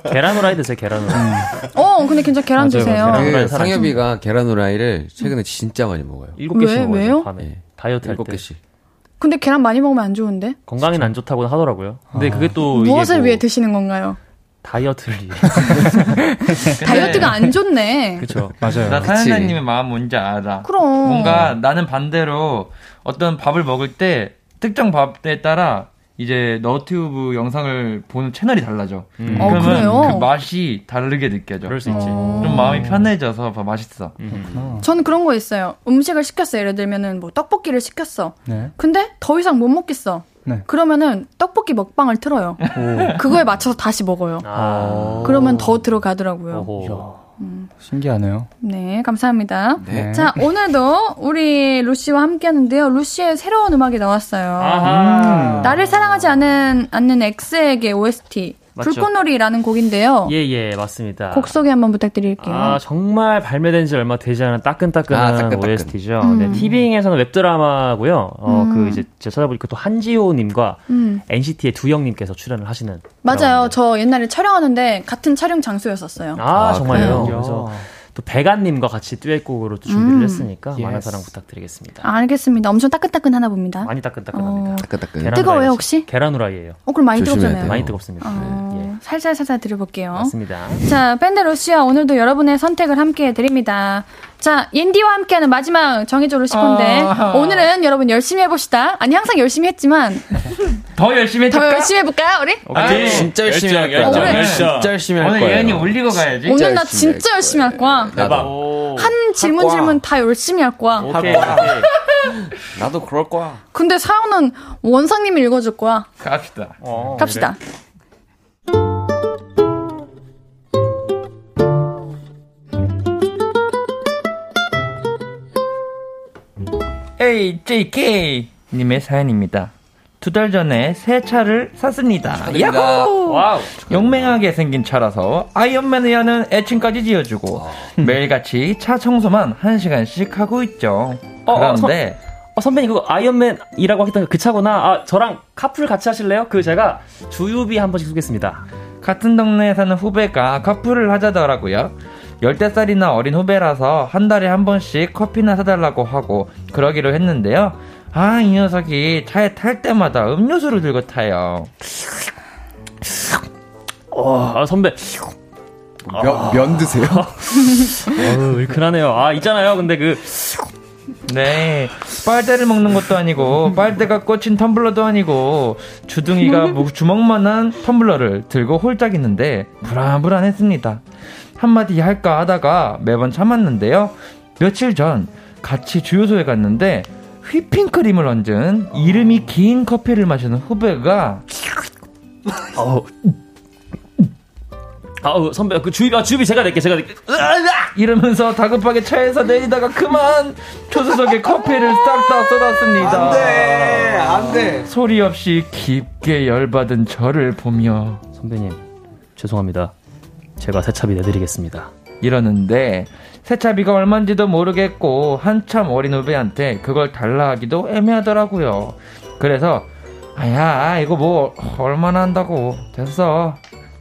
계란 후라이 드세요. 계란 후라이. 음. 어, 근데 진짜 계란 맞아요, 드세요. 그 상엽이가 계란 후라이를 최근에 진짜 많이 먹어요. 일곱 개씩 왜? 먹어요. 왜요? 밤에 네. 다이어트 할 때. 개씩. 근데 계란 많이 먹으면 안 좋은데? 건강에는 안 좋다고 하더라고요. 근데 아. 그게 또 무엇을 뭐... 위해 드시는 건가요? 다이어트를 위해. 다이어트가 안 좋네. 그렇죠. 맞아요. 나 사연자님의 마음 뭔지 알아. 그럼. 뭔가 나는 반대로 어떤 밥을 먹을 때 특정 밥에 따라 이제 너튜브 영상을 보는 채널이 달라져. 음. 어, 그러면 어, 그 맛이 다르게 느껴져. 그럴 수 있지. 어. 좀 마음이 편해져서 맛있어. 음. 저는 그런 거 있어요. 음식을 시켰어. 예를 들면은 뭐 떡볶이를 시켰어. 네. 근데 더 이상 못 먹겠어. 네. 그러면은 떡볶이 먹방을 틀어요. 오. 그거에 맞춰서 다시 먹어요. 아. 그러면 더 들어가더라고요. 음. 신기하네요. 네, 감사합니다. 네. 자, 오늘도 우리 루시와 함께 하는데요. 루시의 새로운 음악이 나왔어요. 음. 나를 사랑하지 않은, 않는 X에게 OST. 불꽃놀이라는 곡인데요. 예, 예, 맞습니다. 곡 소개 한번 부탁드릴게요. 아, 정말 발매된 지 얼마 되지 않은 따끈따끈한 아, 따끈따끈. OST죠. 음. 네, 티빙에서는 웹드라마고요. 어, 음. 그 이제 제가 찾아보니까 또 한지호 님과 음. NCT의 두 형님께서 출연을 하시는. 맞아요. 드라마입니다. 저 옛날에 촬영하는데 같은 촬영 장소였었어요. 아, 아 정말요? 그래서 또 백안님과 같이 듀엣곡으로 또 준비를 음. 했으니까 많은 사랑 부탁드리겠습니다. 아, 알겠습니다. 엄청 따끈따끈 하나 봅니다. 많이 따끈따끈합니다. 어... 따끈따끈. 뜨거워요 혹시? 계란 후라이예요. 어 그럼 많이 뜨겁잖아요. 많이 뜨겁습니다. 어... 네. 예. 살살 살살 들어볼게요. 맞습니다. 자 밴드 로시아 오늘도 여러분의 선택을 함께 해드립니다. 자, 옌디와 함께하는 마지막 정해줘 루시콘데 아~ 오늘은 여러분 열심히 해봅시다. 아니 항상 열심히 했지만 더 열심히 해볼까? 더 열심히 해볼까요, 우리? 아, 진짜 열심히 할 거야. 오늘 진짜 열심히 할 거야. 오늘 예은이 올리고 가야지. 오늘 나 진짜 열심히 할 거야. 대박. 한 질문 질문 다 열심히 할 거야. 오케이, 오케이. 나도 그럴 거야. 근데 사연은 원상님이 읽어줄 거야. 갑시다. 어, 갑시다. 그래. AJK 님의 사연입니다. 두 달 전에 새 차를 샀습니다. 야호! 와우. 용맹하게 생긴 차라서 아이언맨이라 하는 애칭까지 지어주고 와. 매일같이 차 청소만 한 시간씩 하고 있죠. 어, 그런데 어, 어, 선배님 그거 아이언맨이라고 했던 그 차구나. 아 저랑 카풀 같이 하실래요? 그 제가 주유비 한 번씩 쏘겠습니다. 같은 동네에 사는 후배가 커플을 하자더라고요. 열대 살이나 어린 후배라서 한 달에 한 번씩 커피나 사달라고 하고 그러기로 했는데요. 아, 이 녀석이 차에 탈 때마다 음료수를 들고 타요. 어, 아, 선배. 면, 면 드세요? 어우, 얼큰하네요. 아, 있잖아요. 근데 그. 네. 빨대를 먹는 것도 아니고, 빨대가 꽂힌 텀블러도 아니고, 주둥이가 주먹만한 텀블러를 들고 홀짝 있는데, 불안불안했습니다. 한마디 할까 하다가 매번 참았는데요. 며칠 전 같이 주유소에 갔는데 휘핑크림을 얹은 이름이 긴 커피를 마시는 후배가 어, 아우 선배 그 주입 아 주입이 제가 낼게 제가 낼게 이러면서 다급하게 차에서 내리다가 그만 조수석에 커피를 싹 다 쏟았습니다. 안돼 안돼 소리 없이 깊게 열받은 저를 보며 선배님 죄송합니다. 제가 세차비 내드리겠습니다. 이러는데 세차비가 얼마인지도 모르겠고 한참 어린 후배한테 그걸 달라 하기도 애매하더라고요. 그래서 아야 이거 뭐 얼마나 한다고 됐어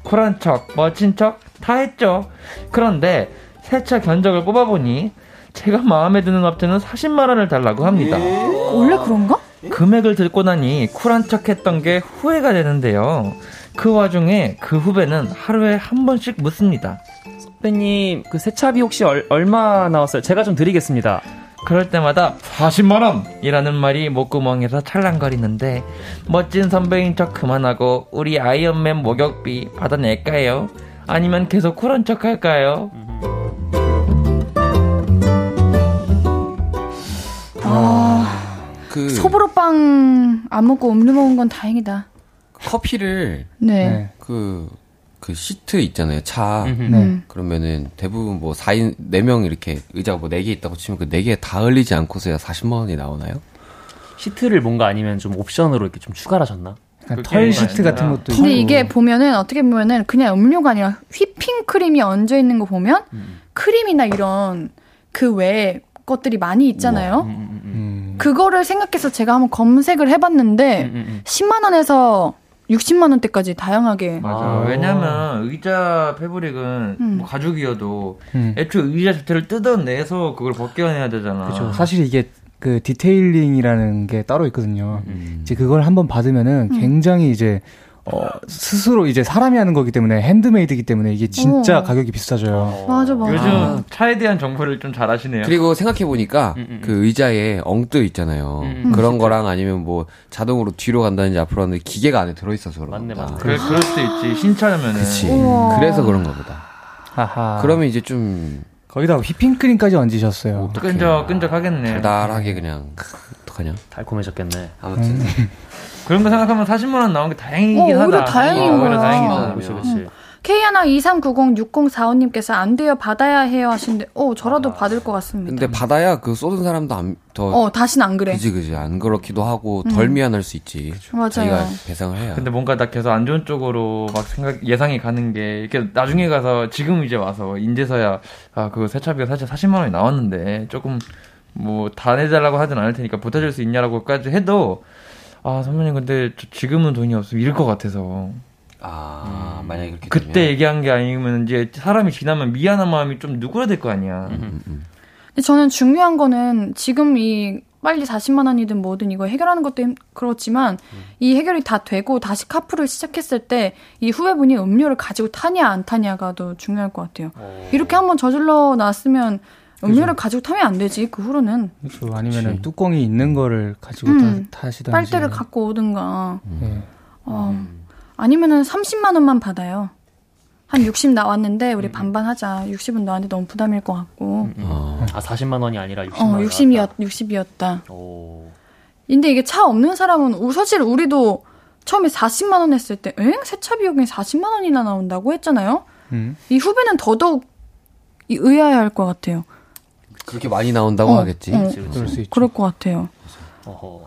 쿨한 척 멋진 척 다 했죠. 그런데 세차 견적을 뽑아보니 제가 마음에 드는 업체는 40만 원을 달라고 합니다. 원래 그런가? 금액을 듣고 나니 쿨한 척 했던 게 후회가 되는데요. 그 와중에 그 후배는 하루에 한 번씩 묻습니다. 선배님, 그 세차비 혹시 얼, 얼마 나왔어요? 제가 좀 드리겠습니다. 그럴 때마다 40만원! 이라는 말이 목구멍에서 찰랑거리는데, 멋진 선배인 척 그만하고, 우리 아이언맨 목욕비 받아낼까요? 아니면 계속 쿨한 척 할까요? 아, 그 소보로빵 안 먹고 음료 먹은 건 다행이다. 커피를 네. 그, 그 시트 있잖아요. 차. 네. 그러면은 대부분 뭐 4인, 4명 이렇게 의자가 뭐 4개 있다고 치면 그 4개 다 흘리지 않고서야 40만 원이 나오나요? 시트를 뭔가 아니면 좀 옵션으로 이렇게 좀 추가를 하셨나? 털 시트 같은 것도 근데 있고. 이게 보면은 어떻게 보면은 그냥 음료가 아니라 휘핑 크림이 얹어 있는 거 보면 음. 크림이나 이런 그 외에 것들이 많이 있잖아요. 음, 음, 음, 그거를 생각해서 제가 한번 검색을 해봤는데 10만 원에서 60만 원대까지 다양하게. 맞아. 아. 왜냐면 의자 패브릭은 음. 뭐 가죽이어도 음. 애초에 의자 자체를 뜯어내서 그걸 벗겨내야 되잖아. 그렇죠. 사실 이게 그 detailing이라는 게 따로 있거든요. 음. 이제 그걸 한번 받으면은 음. 굉장히 이제 어, 스스로 이제 사람이 하는 거기 때문에 핸드메이드이기 때문에 이게 진짜 어. 가격이 비싸져요. 어. 맞아, 맞아. 요즘 아. 차에 대한 정보를 좀잘 아시네요. 그리고 생각해 보니까 음, 음, 음. 그 의자에 엉뜨 있잖아요. 음, 음. 그런 거랑 아니면 뭐 자동으로 뒤로 간다든지 앞으로 하는데 기계가 안에 들어 있어서 그런 맞네, 맞네. 그래, 그럴 수도 있지. 신차면은. 그치. 우와. 그래서 그런가 보다. 하하. 그러면 이제 좀 거기다 휘핑크림까지 얹으셨어요. 끈적 끈적 하겠네. 달달하게 그냥 어떡하냐? 달콤해졌겠네. 아무튼 그런 거 생각하면 40만 원 나온 게 다행이긴 어, 하다. 오히려 다행인 어, 거야. 다행이다. 그렇지, 그렇지. K123906045님께서 안 돼요 받아야 해요 하시는데 어 저라도 아, 받을 것 같습니다. 근데 받아야 그 쏟은 사람도 안, 더 어, 다신 안 그래. 그지 그지 안 그렇기도 하고 덜 음. 미안할 수 있지. 맞아요. 자기가 배상을 해야. 근데 뭔가 나 계속 안 좋은 쪽으로 막 생각 예상이 가는 게 이렇게 나중에 가서 지금 이제 와서 인제서야 아 그 세차비가 사실 40만 원이 나왔는데 조금 뭐 다 내달라고 하진 않을 테니까 보태줄 수 있냐라고까지 해도 아 선배님 근데 지금은 돈이 없으면 잃을 것 같아서. 아, 음. 만약에 그렇게 그때 되면. 얘기한 게 아니면 이제 사람이 지나면 미안한 마음이 좀 누그러들 거 아니야. 음, 음, 음. 근데 저는 중요한 거는 지금 이 빨리 40만 원이든 뭐든 이거 해결하는 것도 그렇지만 음. 이 해결이 다 되고 다시 카풀을 시작했을 때 이 후배분이 음료를 가지고 타냐 안 타냐가 더 중요할 것 같아요. 오. 어. 이렇게 한번 저질러 놨으면 음료를. 가지고 타면 안 되지 그 후로는. 그렇죠. 아니면은 뚜껑이 있는 거를 가지고 음, 타, 시던지 빨대를 갖고 오든가. 네. 어. 아니면은 30만 원만 받아요. 한 60 나왔는데 우리 음. 반반 하자. 60은 너한테 너무 부담일 것 같고. 음. 아. 아 40만 원이 아니라 60만 원. 어, 60이었 60이었다. 오. 근데 이게 차 없는 사람은 사실 우리도 처음에 40만 원 했을 때, 엥? 세차 비용이 40만 원이나 나온다고 했잖아요. 음. 이 후배는 더더욱 의아해할 것 같아요. 그렇게 많이 나온다고 어, 하겠지. 어, 그럴 수 있죠. 그럴 것 같아요. 어허.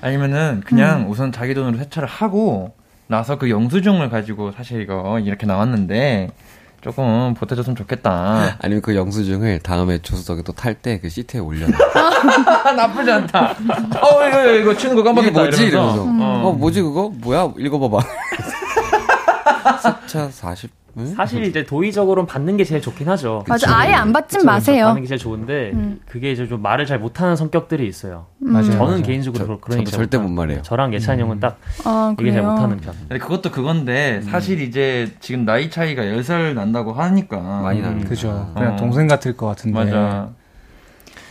아니면은 그냥 음. 우선 자기 돈으로 세차를 하고 나서 그 영수증을 가지고 사실 이거 이렇게 나왔는데 조금 보태줬으면 좋겠다. 아니면 그 영수증을 다음에 조수석에 또 탈 때 그 시트에 올려놔. 나쁘지 않다. 어, 이거, 이거 치는 거 깜빡했다. 뭐지? 이러면서. 음. 어, 뭐지 그거? 뭐야? 읽어봐봐. 세차 40, 사실 이제 도의적으로는 받는 게 제일 좋긴 하죠. 맞아, 아예 안 받진 그쵸? 마세요. 받는 게 제일 좋은데 음. 그게 이제 좀 말을 잘 못하는 성격들이 있어요. 음. 맞아요. 저는 맞아요. 개인적으로 그런 저도 절대 못 말해요. 저랑 예찬이 형은 음. 딱 아, 이게 잘 못하는 편. 근데 그것도 그건데 음. 사실 이제 지금 나이 차이가 10살 난다고 하니까 많이 나는 그죠. 그냥 어. 동생 같을 것 같은데. 맞아.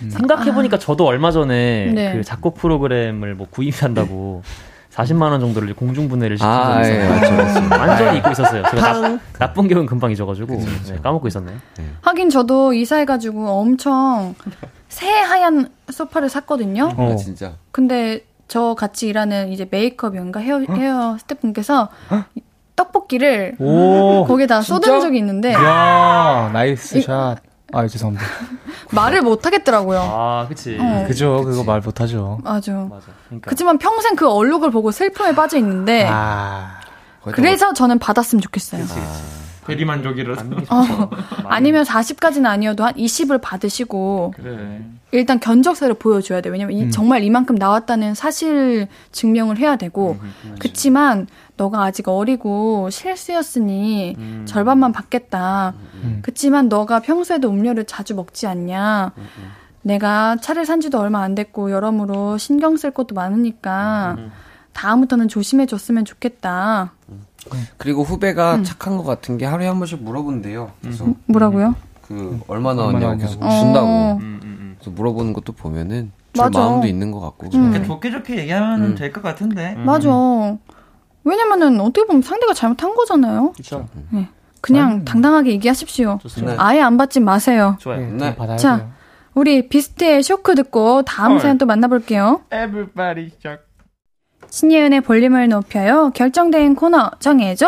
음. 생각해보니까 저도 얼마 전에 네. 그 작곡 프로그램을 뭐 구입한다고 40만 원 정도를 공중분해를 시킨 아. 예, 맞죠, 맞죠. 완전히 잊고 있었어요. 제가 나, 나쁜 기억은 금방 잊어가지고 네, 까먹고 있었네요. 네. 하긴 저도 이사해가지고 엄청 새하얀 소파를 샀거든요. 어. 아, 진짜. 근데 저 같이 일하는 이제 메이크업 연가 헤어, 어? 헤어 스태프분께서 떡볶이를 오, 거기다 쏟은 적이 있는데. 야 nice shot. 아, 죄송합니다. 말을 못 하겠더라고요. 아, 그치. 어. 그죠. 그치. 그거 말 못 하죠. 맞아. 맞아. 그러니까. 그치만 평생 그 얼룩을 보고 슬픔에 빠져 있는데. 아. 그래서 저는 받았으면 좋겠어요. 그치, 그치. 아. 대리만족이라도. 어, 아니면 40까지는 아니어도 한 20을 받으시고 그래. 일단 견적서를 보여줘야 돼. 왜냐면 음. 정말 이만큼 나왔다는 사실 증명을 해야 되고 음, 음, 그치만 너가 아직 어리고 실수였으니 음. 절반만 받겠다. 음, 음. 그치만 너가 평소에도 음료를 자주 먹지 않냐. 내가 차를 산 지도 얼마 안 됐고 여러모로 신경 쓸 것도 많으니까 다음부터는 조심해 줬으면 좋겠다. 그리고 후배가 음. 착한 것 같은 게 하루에 한 번씩 물어본대요. 그래서 음. 뭐라고요? 그 얼마나 왔냐고 계속 준다고. 어. 음, 음, 음. 그래서 물어보는 것도 보면은 줄 마음도 있는 것 같고. 음. 좋게 좋게 얘기하면 될것 같은데. 맞아. 왜냐면은 어떻게 보면 상대가 잘못한 거잖아요. 그렇죠. 네. 그냥 음. 당당하게 얘기하십시오. 좋습니다. 아예 안 받지 마세요. 좋아요. 네. 네. 자, 우리 비스트의 쇼크 듣고 다음 헐. 사연 또 만나볼게요. Everybody shock. 신예은의 볼륨을 높여요. 결정된 코너 정해줘.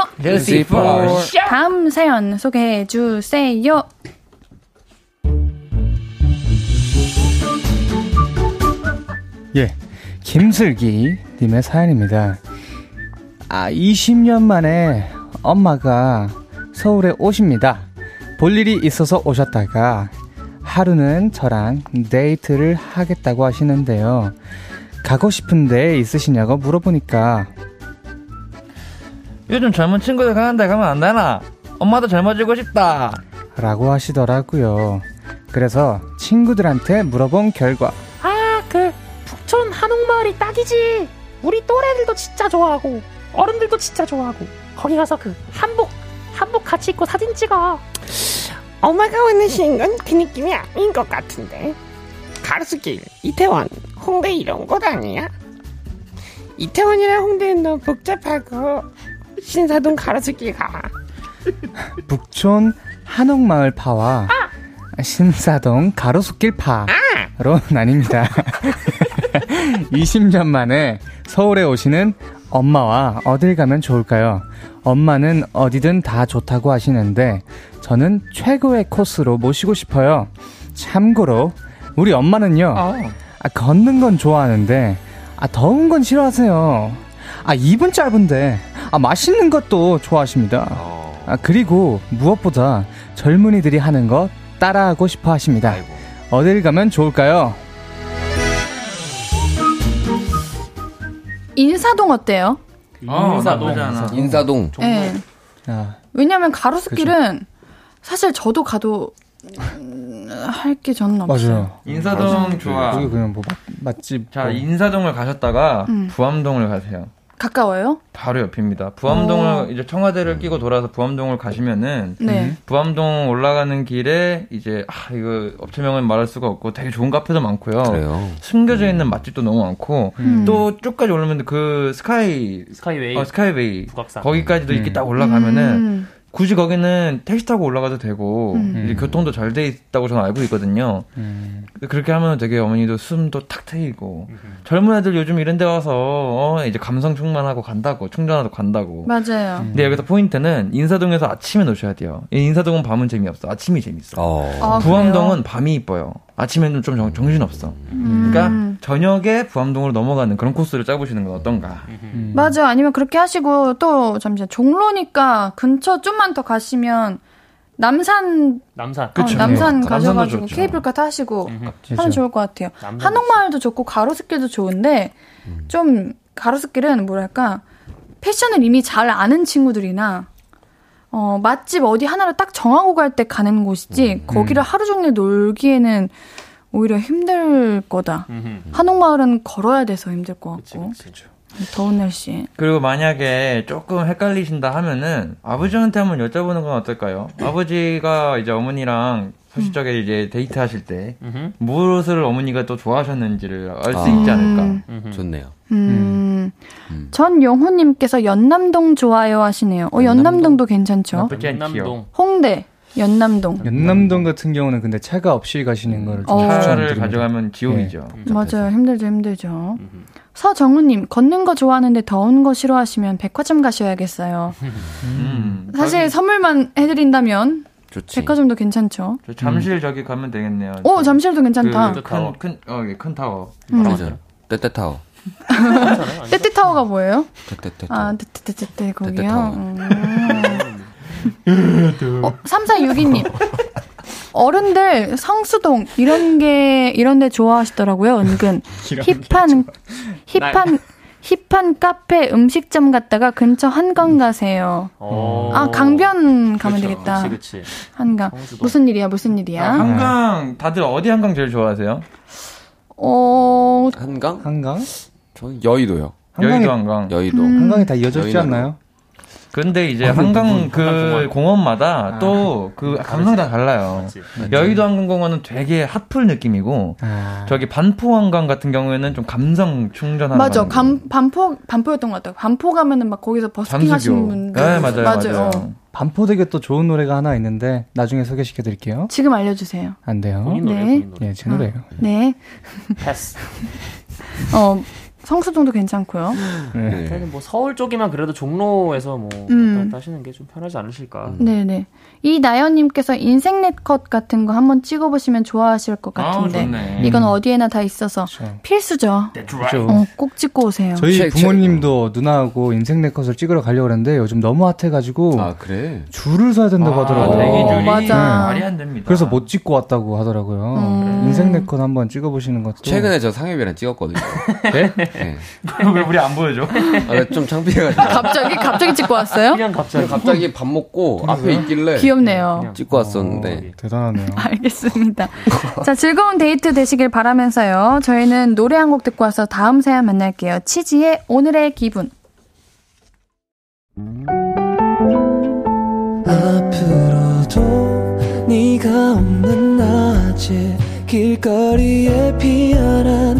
다음 사연 소개해 주세요. 예, 김슬기 님의 사연입니다. 아, 20년 만에 엄마가 서울에 오십니다. 볼 일이 있어서 오셨다가 하루는 저랑 데이트를 하겠다고 하시는데요. 가고 싶은데 있으시냐고 물어보니까 요즘 젊은 친구들 가는 데 가면 안 되나? 엄마도 젊어지고 싶다. 라고 하시더라고요. 그래서 친구들한테 물어본 결과 아, 그 북촌 한옥마을이 딱이지. 우리 또래들도 진짜 좋아하고 어른들도 진짜 좋아하고 거기 가서 그 한복 한복 같이 입고 사진 찍어. 엄마가 원하시는 건 그 느낌이 아닌 것 같은데. 가로수길, 이태원, 홍대 이런 곳 아니야? 이태원이랑 홍대는 너무 복잡하고 신사동 가로수길 가. 북촌 한옥마을 파와 아! 신사동 가로수길 파로 아! 나뉩니다. 20년 만에 서울에 오시는 엄마와 어딜 가면 좋을까요? 엄마는 어디든 다 좋다고 하시는데 저는 최고의 코스로 모시고 싶어요. 참고로 우리 엄마는요. 어. 아, 걷는 건 좋아하는데 아 더운 건 싫어하세요. 아 입은 짧은데 아 맛있는 것도 좋아하십니다. 어. 아 그리고 무엇보다 젊은이들이 하는 거 따라하고 싶어 하십니다. 어딜 가면 좋을까요? 인사동 어때요? 아, 인사동. 인사동. 네. 아. 왜냐면 가로수길은 사실 저도 가도 음, 할 게 저는 없어요. 맞아요. 인사동 좋아. 거기 그냥 뭐 맛, 집 자, 뭐. 인사동을 가셨다가 음. 부암동을 가세요. 가까워요? 바로 옆입니다. 부암동을 오. 어. 이제 청와대를 끼고 돌아서 부암동을 가시면은 네. 부암동 올라가는 길에 이제 아 이거 업체명은 말할 수가 없고 되게 좋은 카페도 많고요. 그래요. 숨겨져 음. 있는 맛집도 너무 많고 음. 또 쭉까지 올라오면 그 스카이 스카이웨이 어, 스카이웨이 북악산. 거기까지도 이렇게 음. 딱 올라가면은 음. 굳이 거기는 택시 타고 올라가도 되고 음. 이제 교통도 잘 돼 있다고 저는 알고 있거든요. 음. 그렇게 하면 되게 어머니도 숨도 탁 트이고 음. 젊은 애들 요즘 이런 데 와서 어, 이제 감성 충만하고 간다고 충전하고 간다고. 맞아요. 근데 여기서 포인트는 인사동에서 아침에 노셔야 돼요. 인사동은 밤은 재미없어. 아침이 재밌어. 어. 아, 부암동은 밤이 이뻐요. 아침에는 좀 정, 정신 없어. 음. 그러니까 저녁에 부암동으로 넘어가는 그런 코스를 짜보시는 건 어떤가. 음. 맞아요. 아니면 그렇게 하시고 또 잠시만 종로니까 근처 좀만 더 가시면 남산 남산 어, 남산 네. 가셔가지고 케이블카 타시고 음. 하면 좋을 것 같아요. 한옥마을도 좋고 가로수길도 좋은데 음. 좀 가로수길은 뭐랄까 패션을 이미 잘 아는 친구들이나 어, 맛집 어디 하나를 딱 정하고 갈 때 가는 곳이지, 음. 거기를 하루 종일 놀기에는 오히려 힘들 거다. 음. 한옥마을은 걸어야 돼서 힘들 것 같고. 그치, 그치. 더운 날씨에. 그리고 만약에 조금 헷갈리신다 하면은 아버지한테 한번 여쭤보는 건 어떨까요? 아버지가 이제 어머니랑 소시적에 음. 이제 데이트 하실 때 무엇을 어머니가 또 좋아하셨는지를 알수 아. 있지 않을까. 음. 좋네요. 음. 음. 전용호님께서 연남동 좋아요 하시네요. 어, 연남동? 도 괜찮죠? 연남동. 홍대. 연남동. 연남동 같은 경우는 근데 차가 없이 가시는 걸 어. 차를 가져가면 지옥이죠. 네. 맞아요. 힘들죠, 힘들죠. 서정우님, 걷는 거 좋아하는데 더운 거 싫어하시면 백화점 가셔야겠어요. 음. 사실 선물만 해드린다면 좋지. 백화점도 괜찮죠. 잠실 음. 저기 가면 되겠네요. 오, 잠실도 괜찮다. 그 큰, 큰, 어, 큰 타워. 음. 맞아요. 떼떼 타워. 떼떼타워가 뭐예요? 떼떼떼. 아, 떼떼떼떼 거기요? 음. 어, 3462님. 어른들 성수동 이런 게 이런 데 좋아하시더라고요. 은근 hip한 hip한 hip한 카페 음식점 갔다가 근처 한강 가세요. 오. 아 강변 가면 그쵸. 되겠다. 그치, 그치. 한강 성수동. 무슨 일이야 무슨 일이야? 아, 한강 다들 어디 한강 제일 좋아하세요? 어 한강? 한강? 저는 여의도요. 여의도 한강. 여의도. 음. 한강이 다 이어져 있지 않나요? 근데 이제 아, 한강 그 공원마다 아. 또그 감성이 다 달라요. 맞지. 여의도 한강공원은 되게 핫플 느낌이고 아. 저기 반포 한강 같은 경우에는 좀 감성 충전하는 맞아. 감, 반포 반포였던 것 같아요. 반포 가면은 막 거기서 버스킹 하시는 분들 네, 맞아요. 맞아요. 맞아요. 반포대교 또 좋은 노래가 하나 있는데 나중에 소개시켜 드릴게요. 지금 알려 주세요. 안 돼요. 본인 노래, 네. 본인 노래. 네, 제 노래예요. 네. 패스. 어, 성수동도 괜찮고요. 네. 네. 뭐 서울 쪽이면 그래도 종로에서 뭐 음. 하시는 게 좀 편하지 않으실까. 음. 네네. 이 나연님께서 인생 넷컷 같은 거 한번 찍어보시면 좋아하실 것 같은데 아, 이건 어디에나 다 있어서 그렇죠. 필수죠. 그렇죠. 어, 꼭 찍고 오세요. 저희 부모님도 누나하고 인생 넷컷을 찍으러 가려고 하는데 요즘 너무 핫해가지고 아 그래 줄을 서야 된다고 아, 하더라고요. 대기줄이 맞아. 말이 안 됩니다. 그래서 못 찍고 왔다고 하더라고요. 음. 인생 넷컷 한번 찍어보시는 것도 최근에 저 상엽이랑 찍었거든요. 네? 네. 왜 우리 안 보여줘? 아, 좀 창피해가지고. 갑자기 갑자기 찍고 왔어요? 그냥 갑자기 갑자기 밥 먹고 앞에 있길래 귀엽네요. 찍고 왔었는데 어, 대단하네요. 알겠습니다. 자 즐거운 데이트 되시길 바라면서요. 저희는 노래 한 곡 듣고 와서 다음 사연 만날게요. 치지의 오늘의 기분. 앞으로도 네가 없는 낮에 길거리에 피어난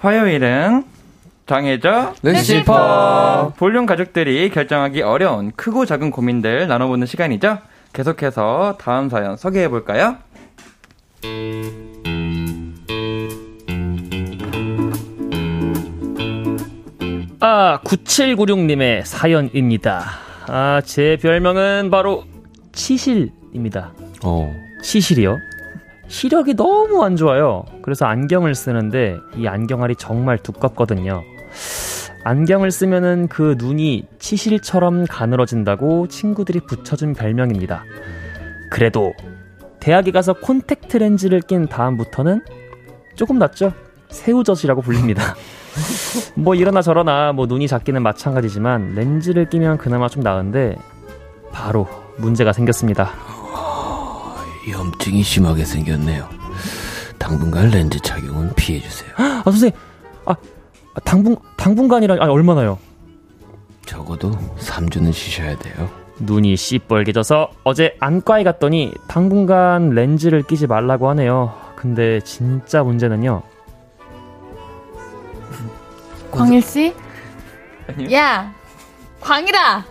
화요일은 정해져 루시퍼 볼륨 가족들이 결정하기 어려운 크고 작은 고민들 나눠보는 시간이죠 계속해서 다음 사연 소개해 볼까요? 아, 9796님의 사연입니다. 아, 제 별명은 바로 치실입니다. 어. 치실이요? 시력이 너무 안 좋아요. 그래서 안경을 쓰는데 이 안경알이 정말 두껍거든요. 안경을 쓰면은 그 눈이 치실처럼 가늘어진다고 친구들이 붙여준 별명입니다. 그래도 대학에 가서 콘택트 렌즈를 낀 다음부터는 조금 낫죠? 새우젓이라고 불립니다. 뭐 이러나 저러나 뭐 눈이 작기는 마찬가지지만 렌즈를 끼면 그나마 좀 나은데 바로 문제가 생겼습니다. 염증이 심하게 생겼네요. 당분간 렌즈 착용은 피해주세요. 아, 선생님! 아, 당분, 당분간이라, 아, 얼마나요? 적어도 3주는 쉬셔야 돼요. 눈이 씨뻘개져서 어제 안과에 갔더니 당분간 렌즈를 끼지 말라고 하네요. 근데 진짜 문제는요. 광일씨? 야! 광일아!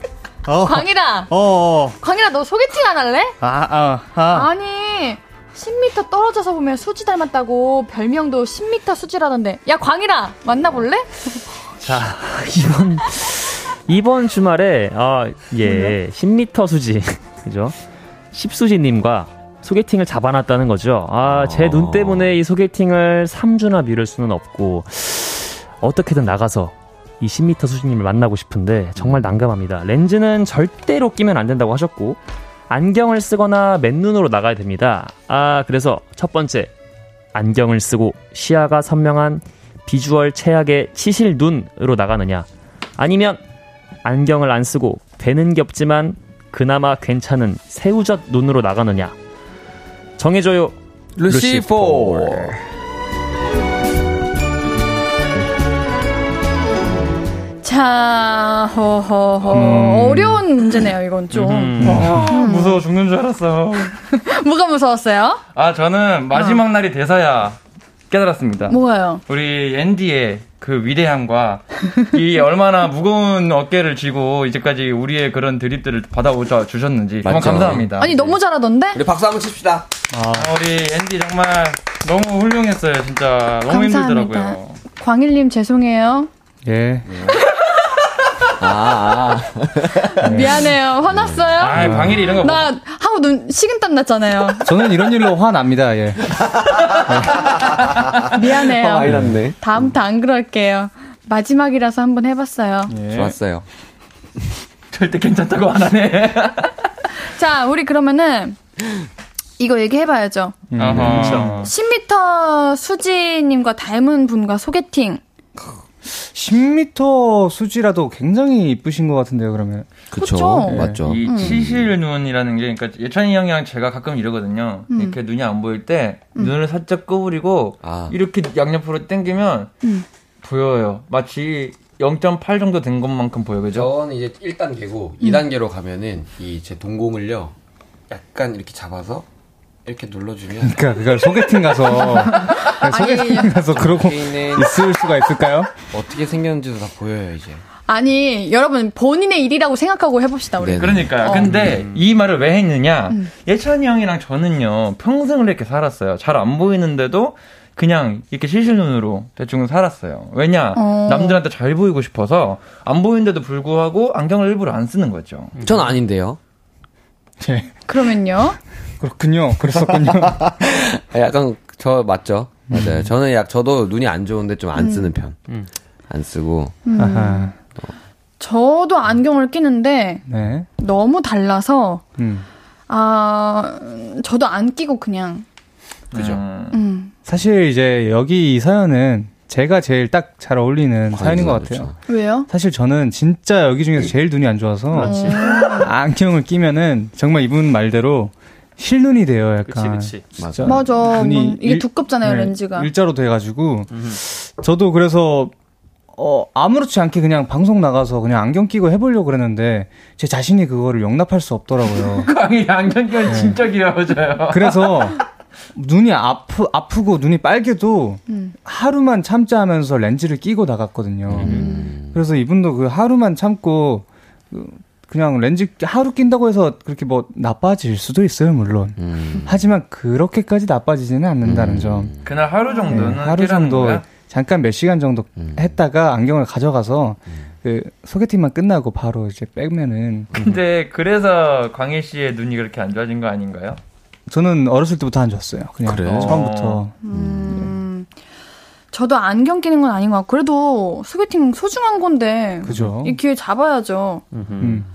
어. 광일아. 어, 어. 광일아 너 소개팅 안 할래? 아, 아, 아. 아니 10m 떨어져서 보면 수지 닮았다고 별명도 10m 수지라던데. 야 광일아 만나볼래? 자 이번 이번 주말에 아예 10m 수지 그죠? 10수지님과 소개팅을 잡아놨다는 거죠. 아, 제 눈 때문에 이 소개팅을 3주나 미룰 수는 없고, 어떻게든 나가서 이 10m 수준님을 만나고 싶은데 정말 난감합니다. 렌즈는 절대로 끼면 안 된다고 하셨고 안경을 쓰거나 맨눈으로 나가야 됩니다. 아, 그래서 첫 번째 안경을 쓰고 시야가 선명한 비주얼 최악의 치실 눈으로 나가느냐 아니면 안경을 안 쓰고 되는 게 없지만 그나마 괜찮은 새우젓 눈으로 나가느냐 정해줘요 루시포. 루시포. 자, 허허허. 음. 어려운 문제네요, 이건 좀. 음. 어. 무서워 죽는 줄 알았어. 뭐가 무서웠어요? 아, 저는 마지막 어. 날이 돼서야 깨달았습니다. 뭐가요? 우리 앤디의 그 위대함과 이 얼마나 무거운 어깨를 쥐고 이제까지 우리의 그런 드립들을 받아오자 주셨는지 정말 감사합니다. 아니 너무 잘하던데? 우리 박수 한번 칩시다. 아, 우리 앤디 정말 너무 훌륭했어요. 진짜 너무 감사합니다. 힘들더라고요. 광일님 죄송해요. 예. 아, 아. 미안해요. 화났어요? 아, 방일이 이런 거. 나 뭐. 하고 눈 식은땀 났잖아요. 저는 이런 일로 화납니다. 예. 미안해요. 화 많이 났네. 다음부터 안 그럴게요. 마지막이라서 한번 해봤어요. 예. 좋았어요. 절대 괜찮다고 안 하네. 자, 우리 그러면은 이거 얘기해봐야죠. 음. 10m 수지님과 닮은 분과 소개팅 10m 수지라도 굉장히 이쁘신 것 같은데요, 그러면. 그쵸. 네. 맞죠. 이 음. 치실 눈이라는 게, 그러니까 예찬이 형이랑 제가 가끔 이러거든요. 음. 이렇게 눈이 안 보일 때, 음. 눈을 살짝 구부리고, 아. 이렇게 양옆으로 당기면, 음. 보여요. 마치 0.8 정도 된 것만큼 보여, 그죠? 저는 이제 1단계고, 2단계로 가면은, 이 제 동공을요, 약간 이렇게 잡아서, 이렇게 눌러주면. 그러니까 그걸 소개팅 가서 소개팅 가서 그러고 있을 수가 있을까요? 어떻게 생겼는지도 다 보여요 이제. 아니 여러분 본인의 일이라고 생각하고 해봅시다 우리. 그러니까요. 어. 근데 음. 이 말을 왜 했느냐? 음. 예찬이 형이랑 저는요 평생을 이렇게 살았어요. 잘 안 보이는데도 그냥 이렇게 실실 눈으로 대충 살았어요. 왜냐 어. 남들한테 잘 보이고 싶어서 안 보이는데도 불구하고 안경을 일부러 안 쓰는 거죠. 전 아닌데요. 네. 그러면요? 그렇군요. 그랬었군요. 약간 저 맞죠? 맞아요. 음. 저는 약 저도 눈이 안 좋은데 좀안 음. 쓰는 편. 음. 안 쓰고. 음. 저도 안경을 끼는데 네. 너무 달라서 음. 아 저도 안 끼고 그냥. 그죠. 음. 사실 이제 여기 이 사연은 제가 제일 딱 잘 어울리는 사연인 것 같아요. 그렇죠. 왜요? 사실 저는 진짜 여기 중에서 제일 눈이 안 좋아서 안경을 끼면은 정말 이분 말대로 실눈이 돼요, 약간. 그치, 그치. 맞아. 맞아. 눈이 뭐 이게 일, 두껍잖아요, 네, 렌즈가. 일자로 돼가지고. 저도 그래서 어, 아무렇지 않게 그냥 방송 나가서 그냥 안경 끼고 해보려고 그랬는데, 제 자신이 그거를 용납할 수 없더라고요. 광이 안경 끼면 네. 진짜 귀여워져요. 그래서, 눈이 아프, 아프고 눈이 빨개도 음. 하루만 참자 하면서 렌즈를 끼고 나갔거든요. 음. 그래서 이분도 그 하루만 참고, 그 그냥 렌즈 하루 낀다고 해서 그렇게 뭐 나빠질 수도 있어요, 물론. 음. 하지만 그렇게까지 나빠지지는 않는다는 음. 점. 그날 하루 정도는 네, 하루 정도 거야? 잠깐 몇 시간 정도 음. 했다가 안경을 가져가서 음. 그 소개팅만 끝나고 바로 이제 빼면은. 근데 그래서 광희 씨의 눈이 그렇게 안 좋아진 거 아닌가요? 저는 어렸을 때부터 안 좋았어요. 그냥 그래? 처음부터. 음. 저도 안경 끼는 건 아닌 것 같고 그래도 소개팅 소중한 건데 그죠. 이 기회 잡아야죠. 음.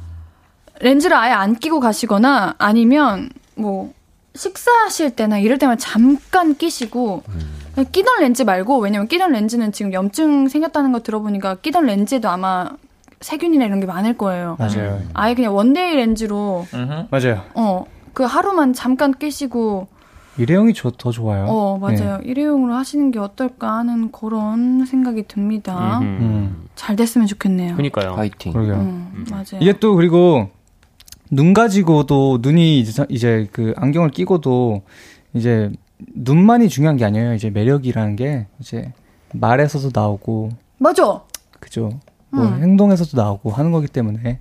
렌즈를 아예 안 끼고 가시거나 아니면 뭐 식사하실 때나 이럴 때만 잠깐 끼시고 음. 끼던 렌즈 말고 왜냐면 끼던 렌즈는 지금 염증 생겼다는 거 들어보니까 끼던 렌즈에도 아마 세균이나 이런 게 많을 거예요. 맞아요. 아예 그냥 one-day 렌즈로 맞아요. 어, 그 하루만 잠깐 끼시고 일회용이 저, 더 좋아요. 어, 맞아요. 네. 일회용으로 하시는 게 어떨까 하는 그런 생각이 듭니다. 음. 잘 됐으면 좋겠네요. 그니까요. 파이팅. 그러게요. 음, 맞아요. 이게 또 그리고 눈 가지고도 눈이 이제, 이제 그 안경을 끼고도 이제 눈만이 중요한 게 아니에요. 이제 매력이라는 게 이제 말에서도 나오고 맞아. 그죠. 뭐 음. 행동에서도 나오고 하는 거기 때문에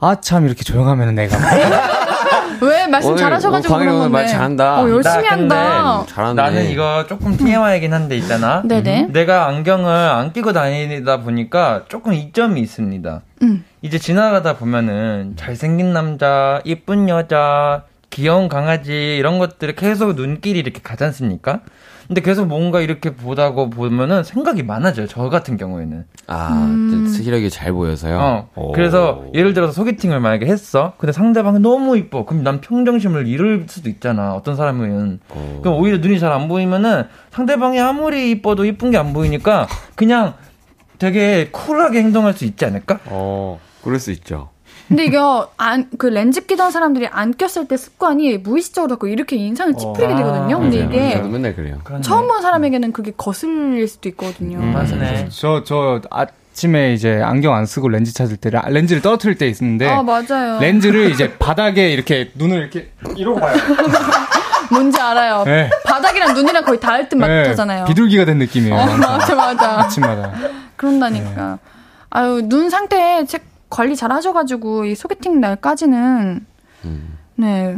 아 참 이렇게 조용하면 내가 왜 말씀 잘하셔가지고 그런 건데. 말 잘한다. 어, 열심히 한다. 잘하네. 나는 이거 조금 TMI이긴 한데 있잖아. 네네. 음. 내가 안경을 안 끼고 다니다 보니까 조금 이점이 있습니다. 음. 이제 지나가다 보면은 잘생긴 남자, 이쁜 여자, 귀여운 강아지 이런 것들을 계속 눈길이 이렇게 가지 않습니까? 근데 계속 뭔가 이렇게 보다고 보면은 생각이 많아져요. 저 같은 경우에는. 아, 음. 시력이 잘 보여서요? 어. 그래서 예를 들어서 소개팅을 만약에 했어. 근데 상대방이 너무 이뻐. 그럼 난 평정심을 잃을 수도 있잖아. 어떤 사람은. 오. 그럼 오히려 눈이 잘 안 보이면은 상대방이 아무리 이뻐도 이쁜 게 안 보이니까 그냥 되게 쿨하게 행동할 수 있지 않을까? 어, 그럴 수 있죠. 근데 이거 안, 그 렌즈 끼던 사람들이 안 꼈을 때 습관이 무의식적으로 갖고 이렇게 인상을 찌푸리게 어. 되거든요. 아, 근데 이게 저도 맨날 그래요. 처음 본 사람에게는 그게 거슬릴 수도 있거든요. 음, 맞네. 저, 저, 아침에 이제 안경 안 쓰고 렌즈 찾을 때, 렌즈를 떨어뜨릴 때 있는데. 아, 맞아요. 렌즈를 이제 바닥에 이렇게 눈을 이렇게 이러고 봐요. 뭔지 알아요. 네. 바닥이랑 눈이랑 거의 닿을 듯 맞잖아요. 네. 비둘기가 된 느낌이에요. 어, 맞아, 맞아. 아침마다. 그런다니까. 네. 아유, 눈 상태 책 관리 잘 하셔가지고 이 소개팅 날까지는 음. 네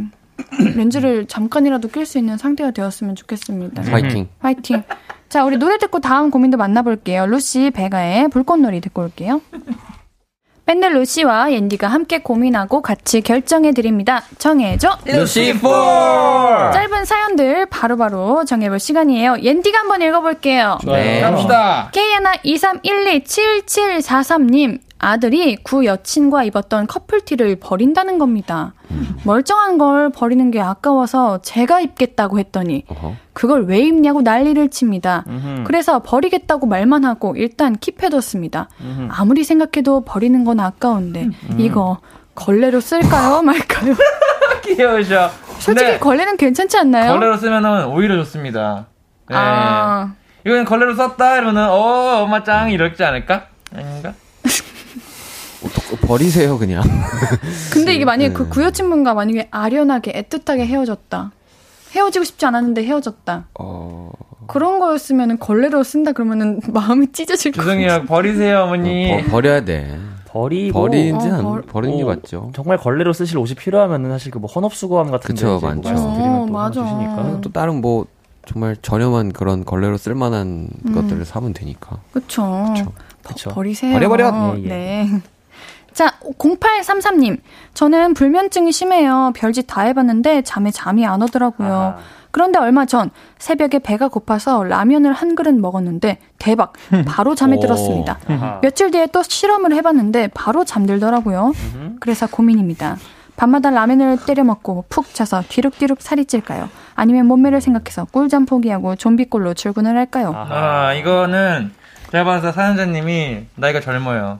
렌즈를 잠깐이라도 낄 수 있는 상태가 되었으면 좋겠습니다. 화이팅. 화이팅. 자, 우리 노래 듣고 다음 고민도 만나볼게요. 루시 베가의 불꽃놀이 듣고 올게요. 밴드 루시와 옌디가 함께 고민하고 같이 결정해 드립니다. 정해줘. 루시 4. 짧은 사연들 바로바로 정해볼 시간이에요. 옌디가 한번 읽어볼게요. 네. 갑시다. 케이에나 23127743님 아들이 구 여친과 입었던 커플티를 버린다는 겁니다. 음. 멀쩡한 걸 버리는 게 아까워서 제가 입겠다고 했더니. 그걸 왜 입냐고 난리를 칩니다. 그래서 버리겠다고 말만 하고 일단 킵해뒀습니다. 아무리 생각해도 버리는 건 아까운데 음. 이거 걸레로 쓸까요 말까요? 귀여우셔. 솔직히 걸레는 괜찮지 않나요? 걸레로 쓰면 오히려 좋습니다. 네. 아. 이건 걸레로 썼다 이러면은 어 엄마 짱 이렇지 않을까? 아닌가? 버리세요 그냥. 근데 이게 만약에 그 네. 그 구여친분과 만약에 아련하게 애틋하게 헤어졌다. 헤어지고 싶지 않았는데 헤어졌다. 어... 그런 거였으면 걸레로 쓴다 그러면은 마음이 찢어질 거예요. 죄송해요. 버리세요, 어머니. 어, 버, 려야 돼. 버리고 버리는지 어, 버, 버리는 게 맞죠. 정말 걸레로 쓰실 옷이 필요하면은 사실 그 뭐 헌업수거함 같은 그쵸, 많죠. 말씀드리면 어, 맞아. 주시니까. 또 다른 뭐 정말 저렴한 그런 걸레로 쓸 만한 음. 것들을 사면 되니까. 그렇죠. 버리세요. 버려 버려. 예, 예. 네. 자, 0833님. 저는 불면증이 심해요. 별짓 다 해봤는데 잠에 잠이 안 오더라고요. 아하. 그런데 얼마 전 새벽에 배가 고파서 라면을 한 그릇 먹었는데 대박 바로 잠에 들었습니다. 며칠 뒤에 또 실험을 해봤는데 바로 잠들더라고요. 그래서 고민입니다. 밤마다 라면을 때려 먹고 푹 자서 뒤룩뒤룩 살이 찔까요? 아니면 몸매를 생각해서 꿀잠 포기하고 좀비꼴로 출근을 할까요? 아 이거는 제가 봐서 사연자님이 나이가 젊어요.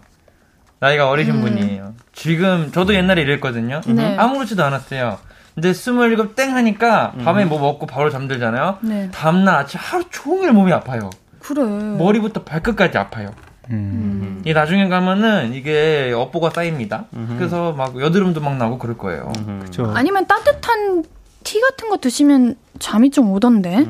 나이가 어리신 음. 분이에요. 지금 저도 옛날에 이랬거든요. 네. 아무렇지도 않았어요. 근데 스물일곱 땡 하니까 밤에 음. 뭐 먹고 바로 잠들잖아요. 네. 다음날 아침 하루 종일 몸이 아파요. 그래. 머리부터 발끝까지 아파요. 음. 이 나중에 가면은 이게 업보가 쌓입니다. 음흠. 그래서 막 여드름도 막 나고 그럴 거예요. 그렇죠. 아니면 따뜻한 티 같은 거 드시면 잠이 좀 오던데.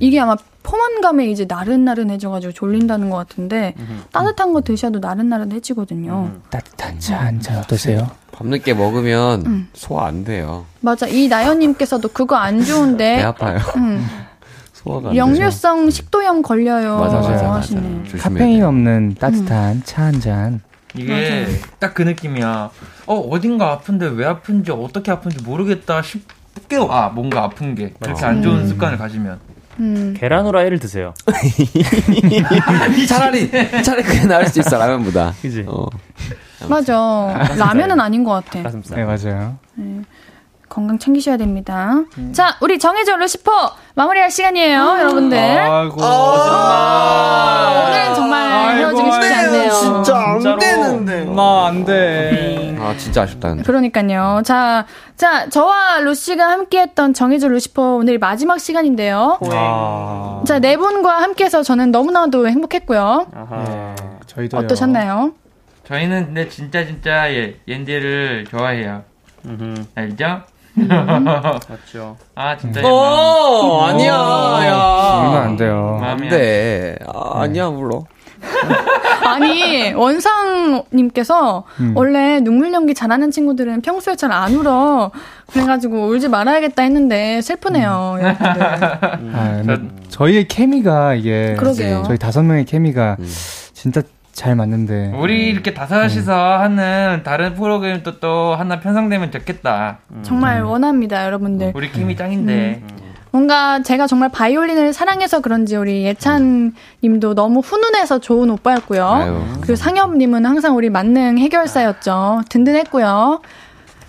이게 아마 포만감에 이제 나른나른해져가지고 졸린다는 것 같은데 따뜻한 거 드셔도 나른나른해지거든요. 따뜻한 차 한 잔 어떠세요? 밤늦게 먹으면 음. 소화 안 돼요. 맞아. 이 나연님께서도 그거 안 좋은데. 배 아파요. 음. 소화가 역류성 식도염 걸려요. 맞아, 맞아, 맞아. 카페인 없는 따뜻한 음. 차한 잔. 이게 딱 그 느낌이야. 어 어딘가 아픈데 왜 아픈지 어떻게 아픈지 모르겠다 싶 게아 뭔가 아픈 게 이렇게 안 좋은 음. 습관을 가지면. 음. 계란 후라이를 드세요. 차라리 차라리 그게 나을 수 있어 라면보다. 그지. 어. 맞아. 라면은 아닌 것 같아. 가슴살. 네 맞아요. 네. 건강 챙기셔야 됩니다. 음. 자, 우리 정해져 루시퍼 마무리할 시간이에요, 아, 여러분들. 아이고. 아, 오늘은 정말 아이고, 헤어지기 쉽지 않네요. 진짜 안 진짜로. 되는데. 나안 돼. 아, 진짜 아쉽다. 근데. 그러니까요. 자, 자, 저와 루시가 함께했던 정해져 루시퍼 오늘 마지막 시간인데요. 아. 자, 네 분과 함께해서 저는 너무나도 행복했고요. 네, 저희도 어떠셨나요? 저희는 근데 진짜 진짜 예, 옌디를 좋아해요. 알죠? 맞죠. 아 진짜. 어 아니야. 야. 울면 안 돼요. 안 돼. 아, 아니야 물러. 아니 원상님께서 음. 원래 눈물 연기 잘하는 친구들은 평소에 잘 안 울어 그래가지고 울지 말아야겠다 했는데 슬프네요 음. 아, 저희의 케미가 이게 그러게요. 저희 다섯 명의 케미가 음. 진짜 잘 맞는데. 우리 이렇게 다섯이서 네. 하는 다른 프로그램도 또 하나 편성되면 좋겠다. 음. 정말 원합니다, 여러분들. 우리 케미 짱인데. 음. 뭔가 제가 정말 바이올린을 사랑해서 그런지 우리 예찬 님도 너무 훈훈해서 좋은 오빠였고요. 아유. 그리고 상엽 님은 항상 우리 만능 해결사였죠. 든든했고요.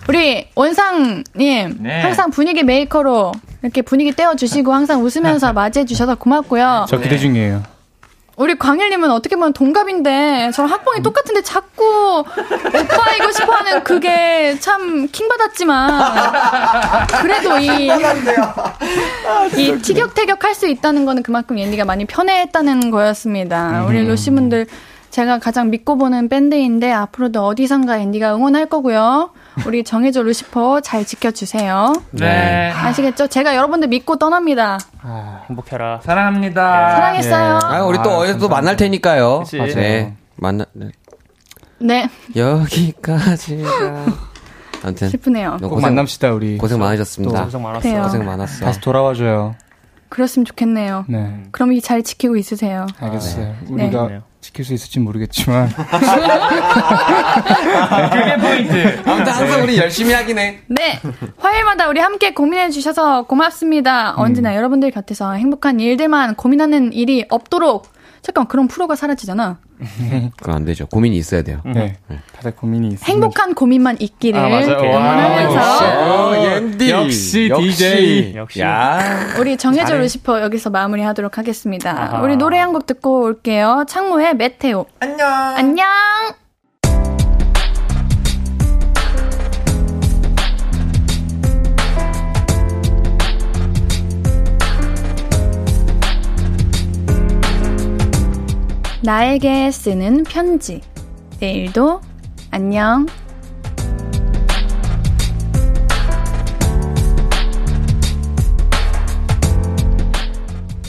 우리 원상 님 네. 항상 분위기 메이커로 이렇게 분위기 띄워 주시고 항상 웃으면서 맞이해 주셔서 고맙고요. 저 기대 중이에요. 우리 광일님은 어떻게 보면 동갑인데 저 학번이 똑같은데 자꾸 오빠이고 싶어하는 그게 참 킹받았지만 그래도 이, 이 티격태격 할 수 있다는 거는 그만큼 옌디가 많이 편해했다는 거였습니다. 우리 음. 루시분들 제가 가장 믿고 보는 밴드인데 앞으로도 어디선가 앤디가 응원할 거고요. 우리 정해줘 루시퍼 잘 지켜주세요. 네. 아시겠죠? 제가 여러분들 믿고 떠납니다. 아, 행복해라. 사랑합니다. 사랑했어요. 네. 아, 우리 또 아, 어디서 또 만날 테니까요. 그치. 네. 만나, 네. 네. 여기까지가. 아무튼. 슬프네요. 고생, 만납시다, 우리. 고생 많으셨습니다. 고생 많았어 요. 고생 많았어. 다시 돌아와줘요. 그랬으면 좋겠네요. 네. 그럼 이 잘 지키고 있으세요. 알겠어요. 아, 네. 우리가 네. 지킬 수 있을지 모르겠지만. 그게 포인트. 아무튼 항상 우리 열심히 하긴 해. 네. 화요일마다 우리 함께 고민해 주셔서 고맙습니다. 음. 언제나 여러분들 곁에서 행복한 일들만 고민하는 일이 없도록 잠깐 그런 프로가 사라지잖아. 그건 안 되죠. 고민이 있어야 돼요. 네. 네. 다들 고민이 있어요. 행복한 고민만 있기를 아, 응원하면서 역시, 역시 DJ 역시 야. 우리 정해져 루시퍼 여기서 마무리하도록 하겠습니다. 아하. 우리 노래 한 곡 듣고 올게요. 창모의 메테오. 안녕. 안녕. 나에게 쓰는 편지. 내일도 안녕.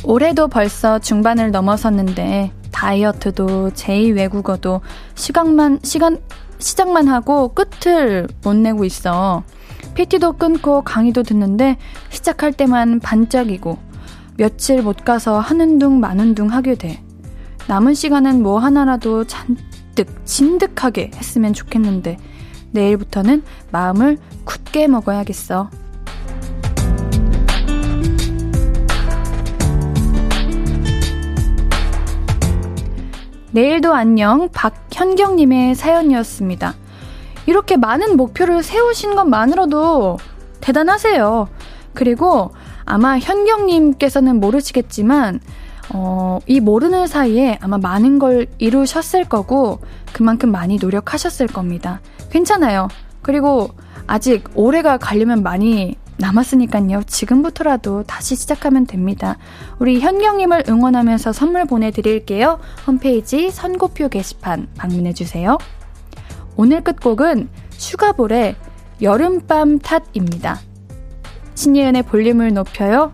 올해도 벌써 중반을 넘어섰는데 다이어트도 제2 외국어도 시간만 시간 시작만 하고 끝을 못 내고 있어. PT도 끊고 강의도 듣는데 시작할 때만 반짝이고 며칠 못 가서 하는 둥 마는 둥 하게 돼. 남은 시간은 뭐 하나라도 잔뜩 진득하게 했으면 좋겠는데 내일부터는 마음을 굳게 먹어야겠어. 내일도 안녕 박현경님의 사연이었습니다. 이렇게 많은 목표를 세우신 것만으로도 대단하세요. 그리고 아마 현경님께서는 모르시겠지만 어, 이 모르는 사이에 아마 많은 걸 이루셨을 거고 그만큼 많이 노력하셨을 겁니다. 괜찮아요. 그리고 아직 올해가 가려면 많이 남았으니까요. 지금부터라도 다시 시작하면 됩니다. 우리 현경님을 응원하면서 선물 보내드릴게요. 홈페이지 선고표 게시판 방문해주세요. 오늘 끝곡은 슈가볼의 여름밤 탓입니다. 신예은의 볼륨을 높여요.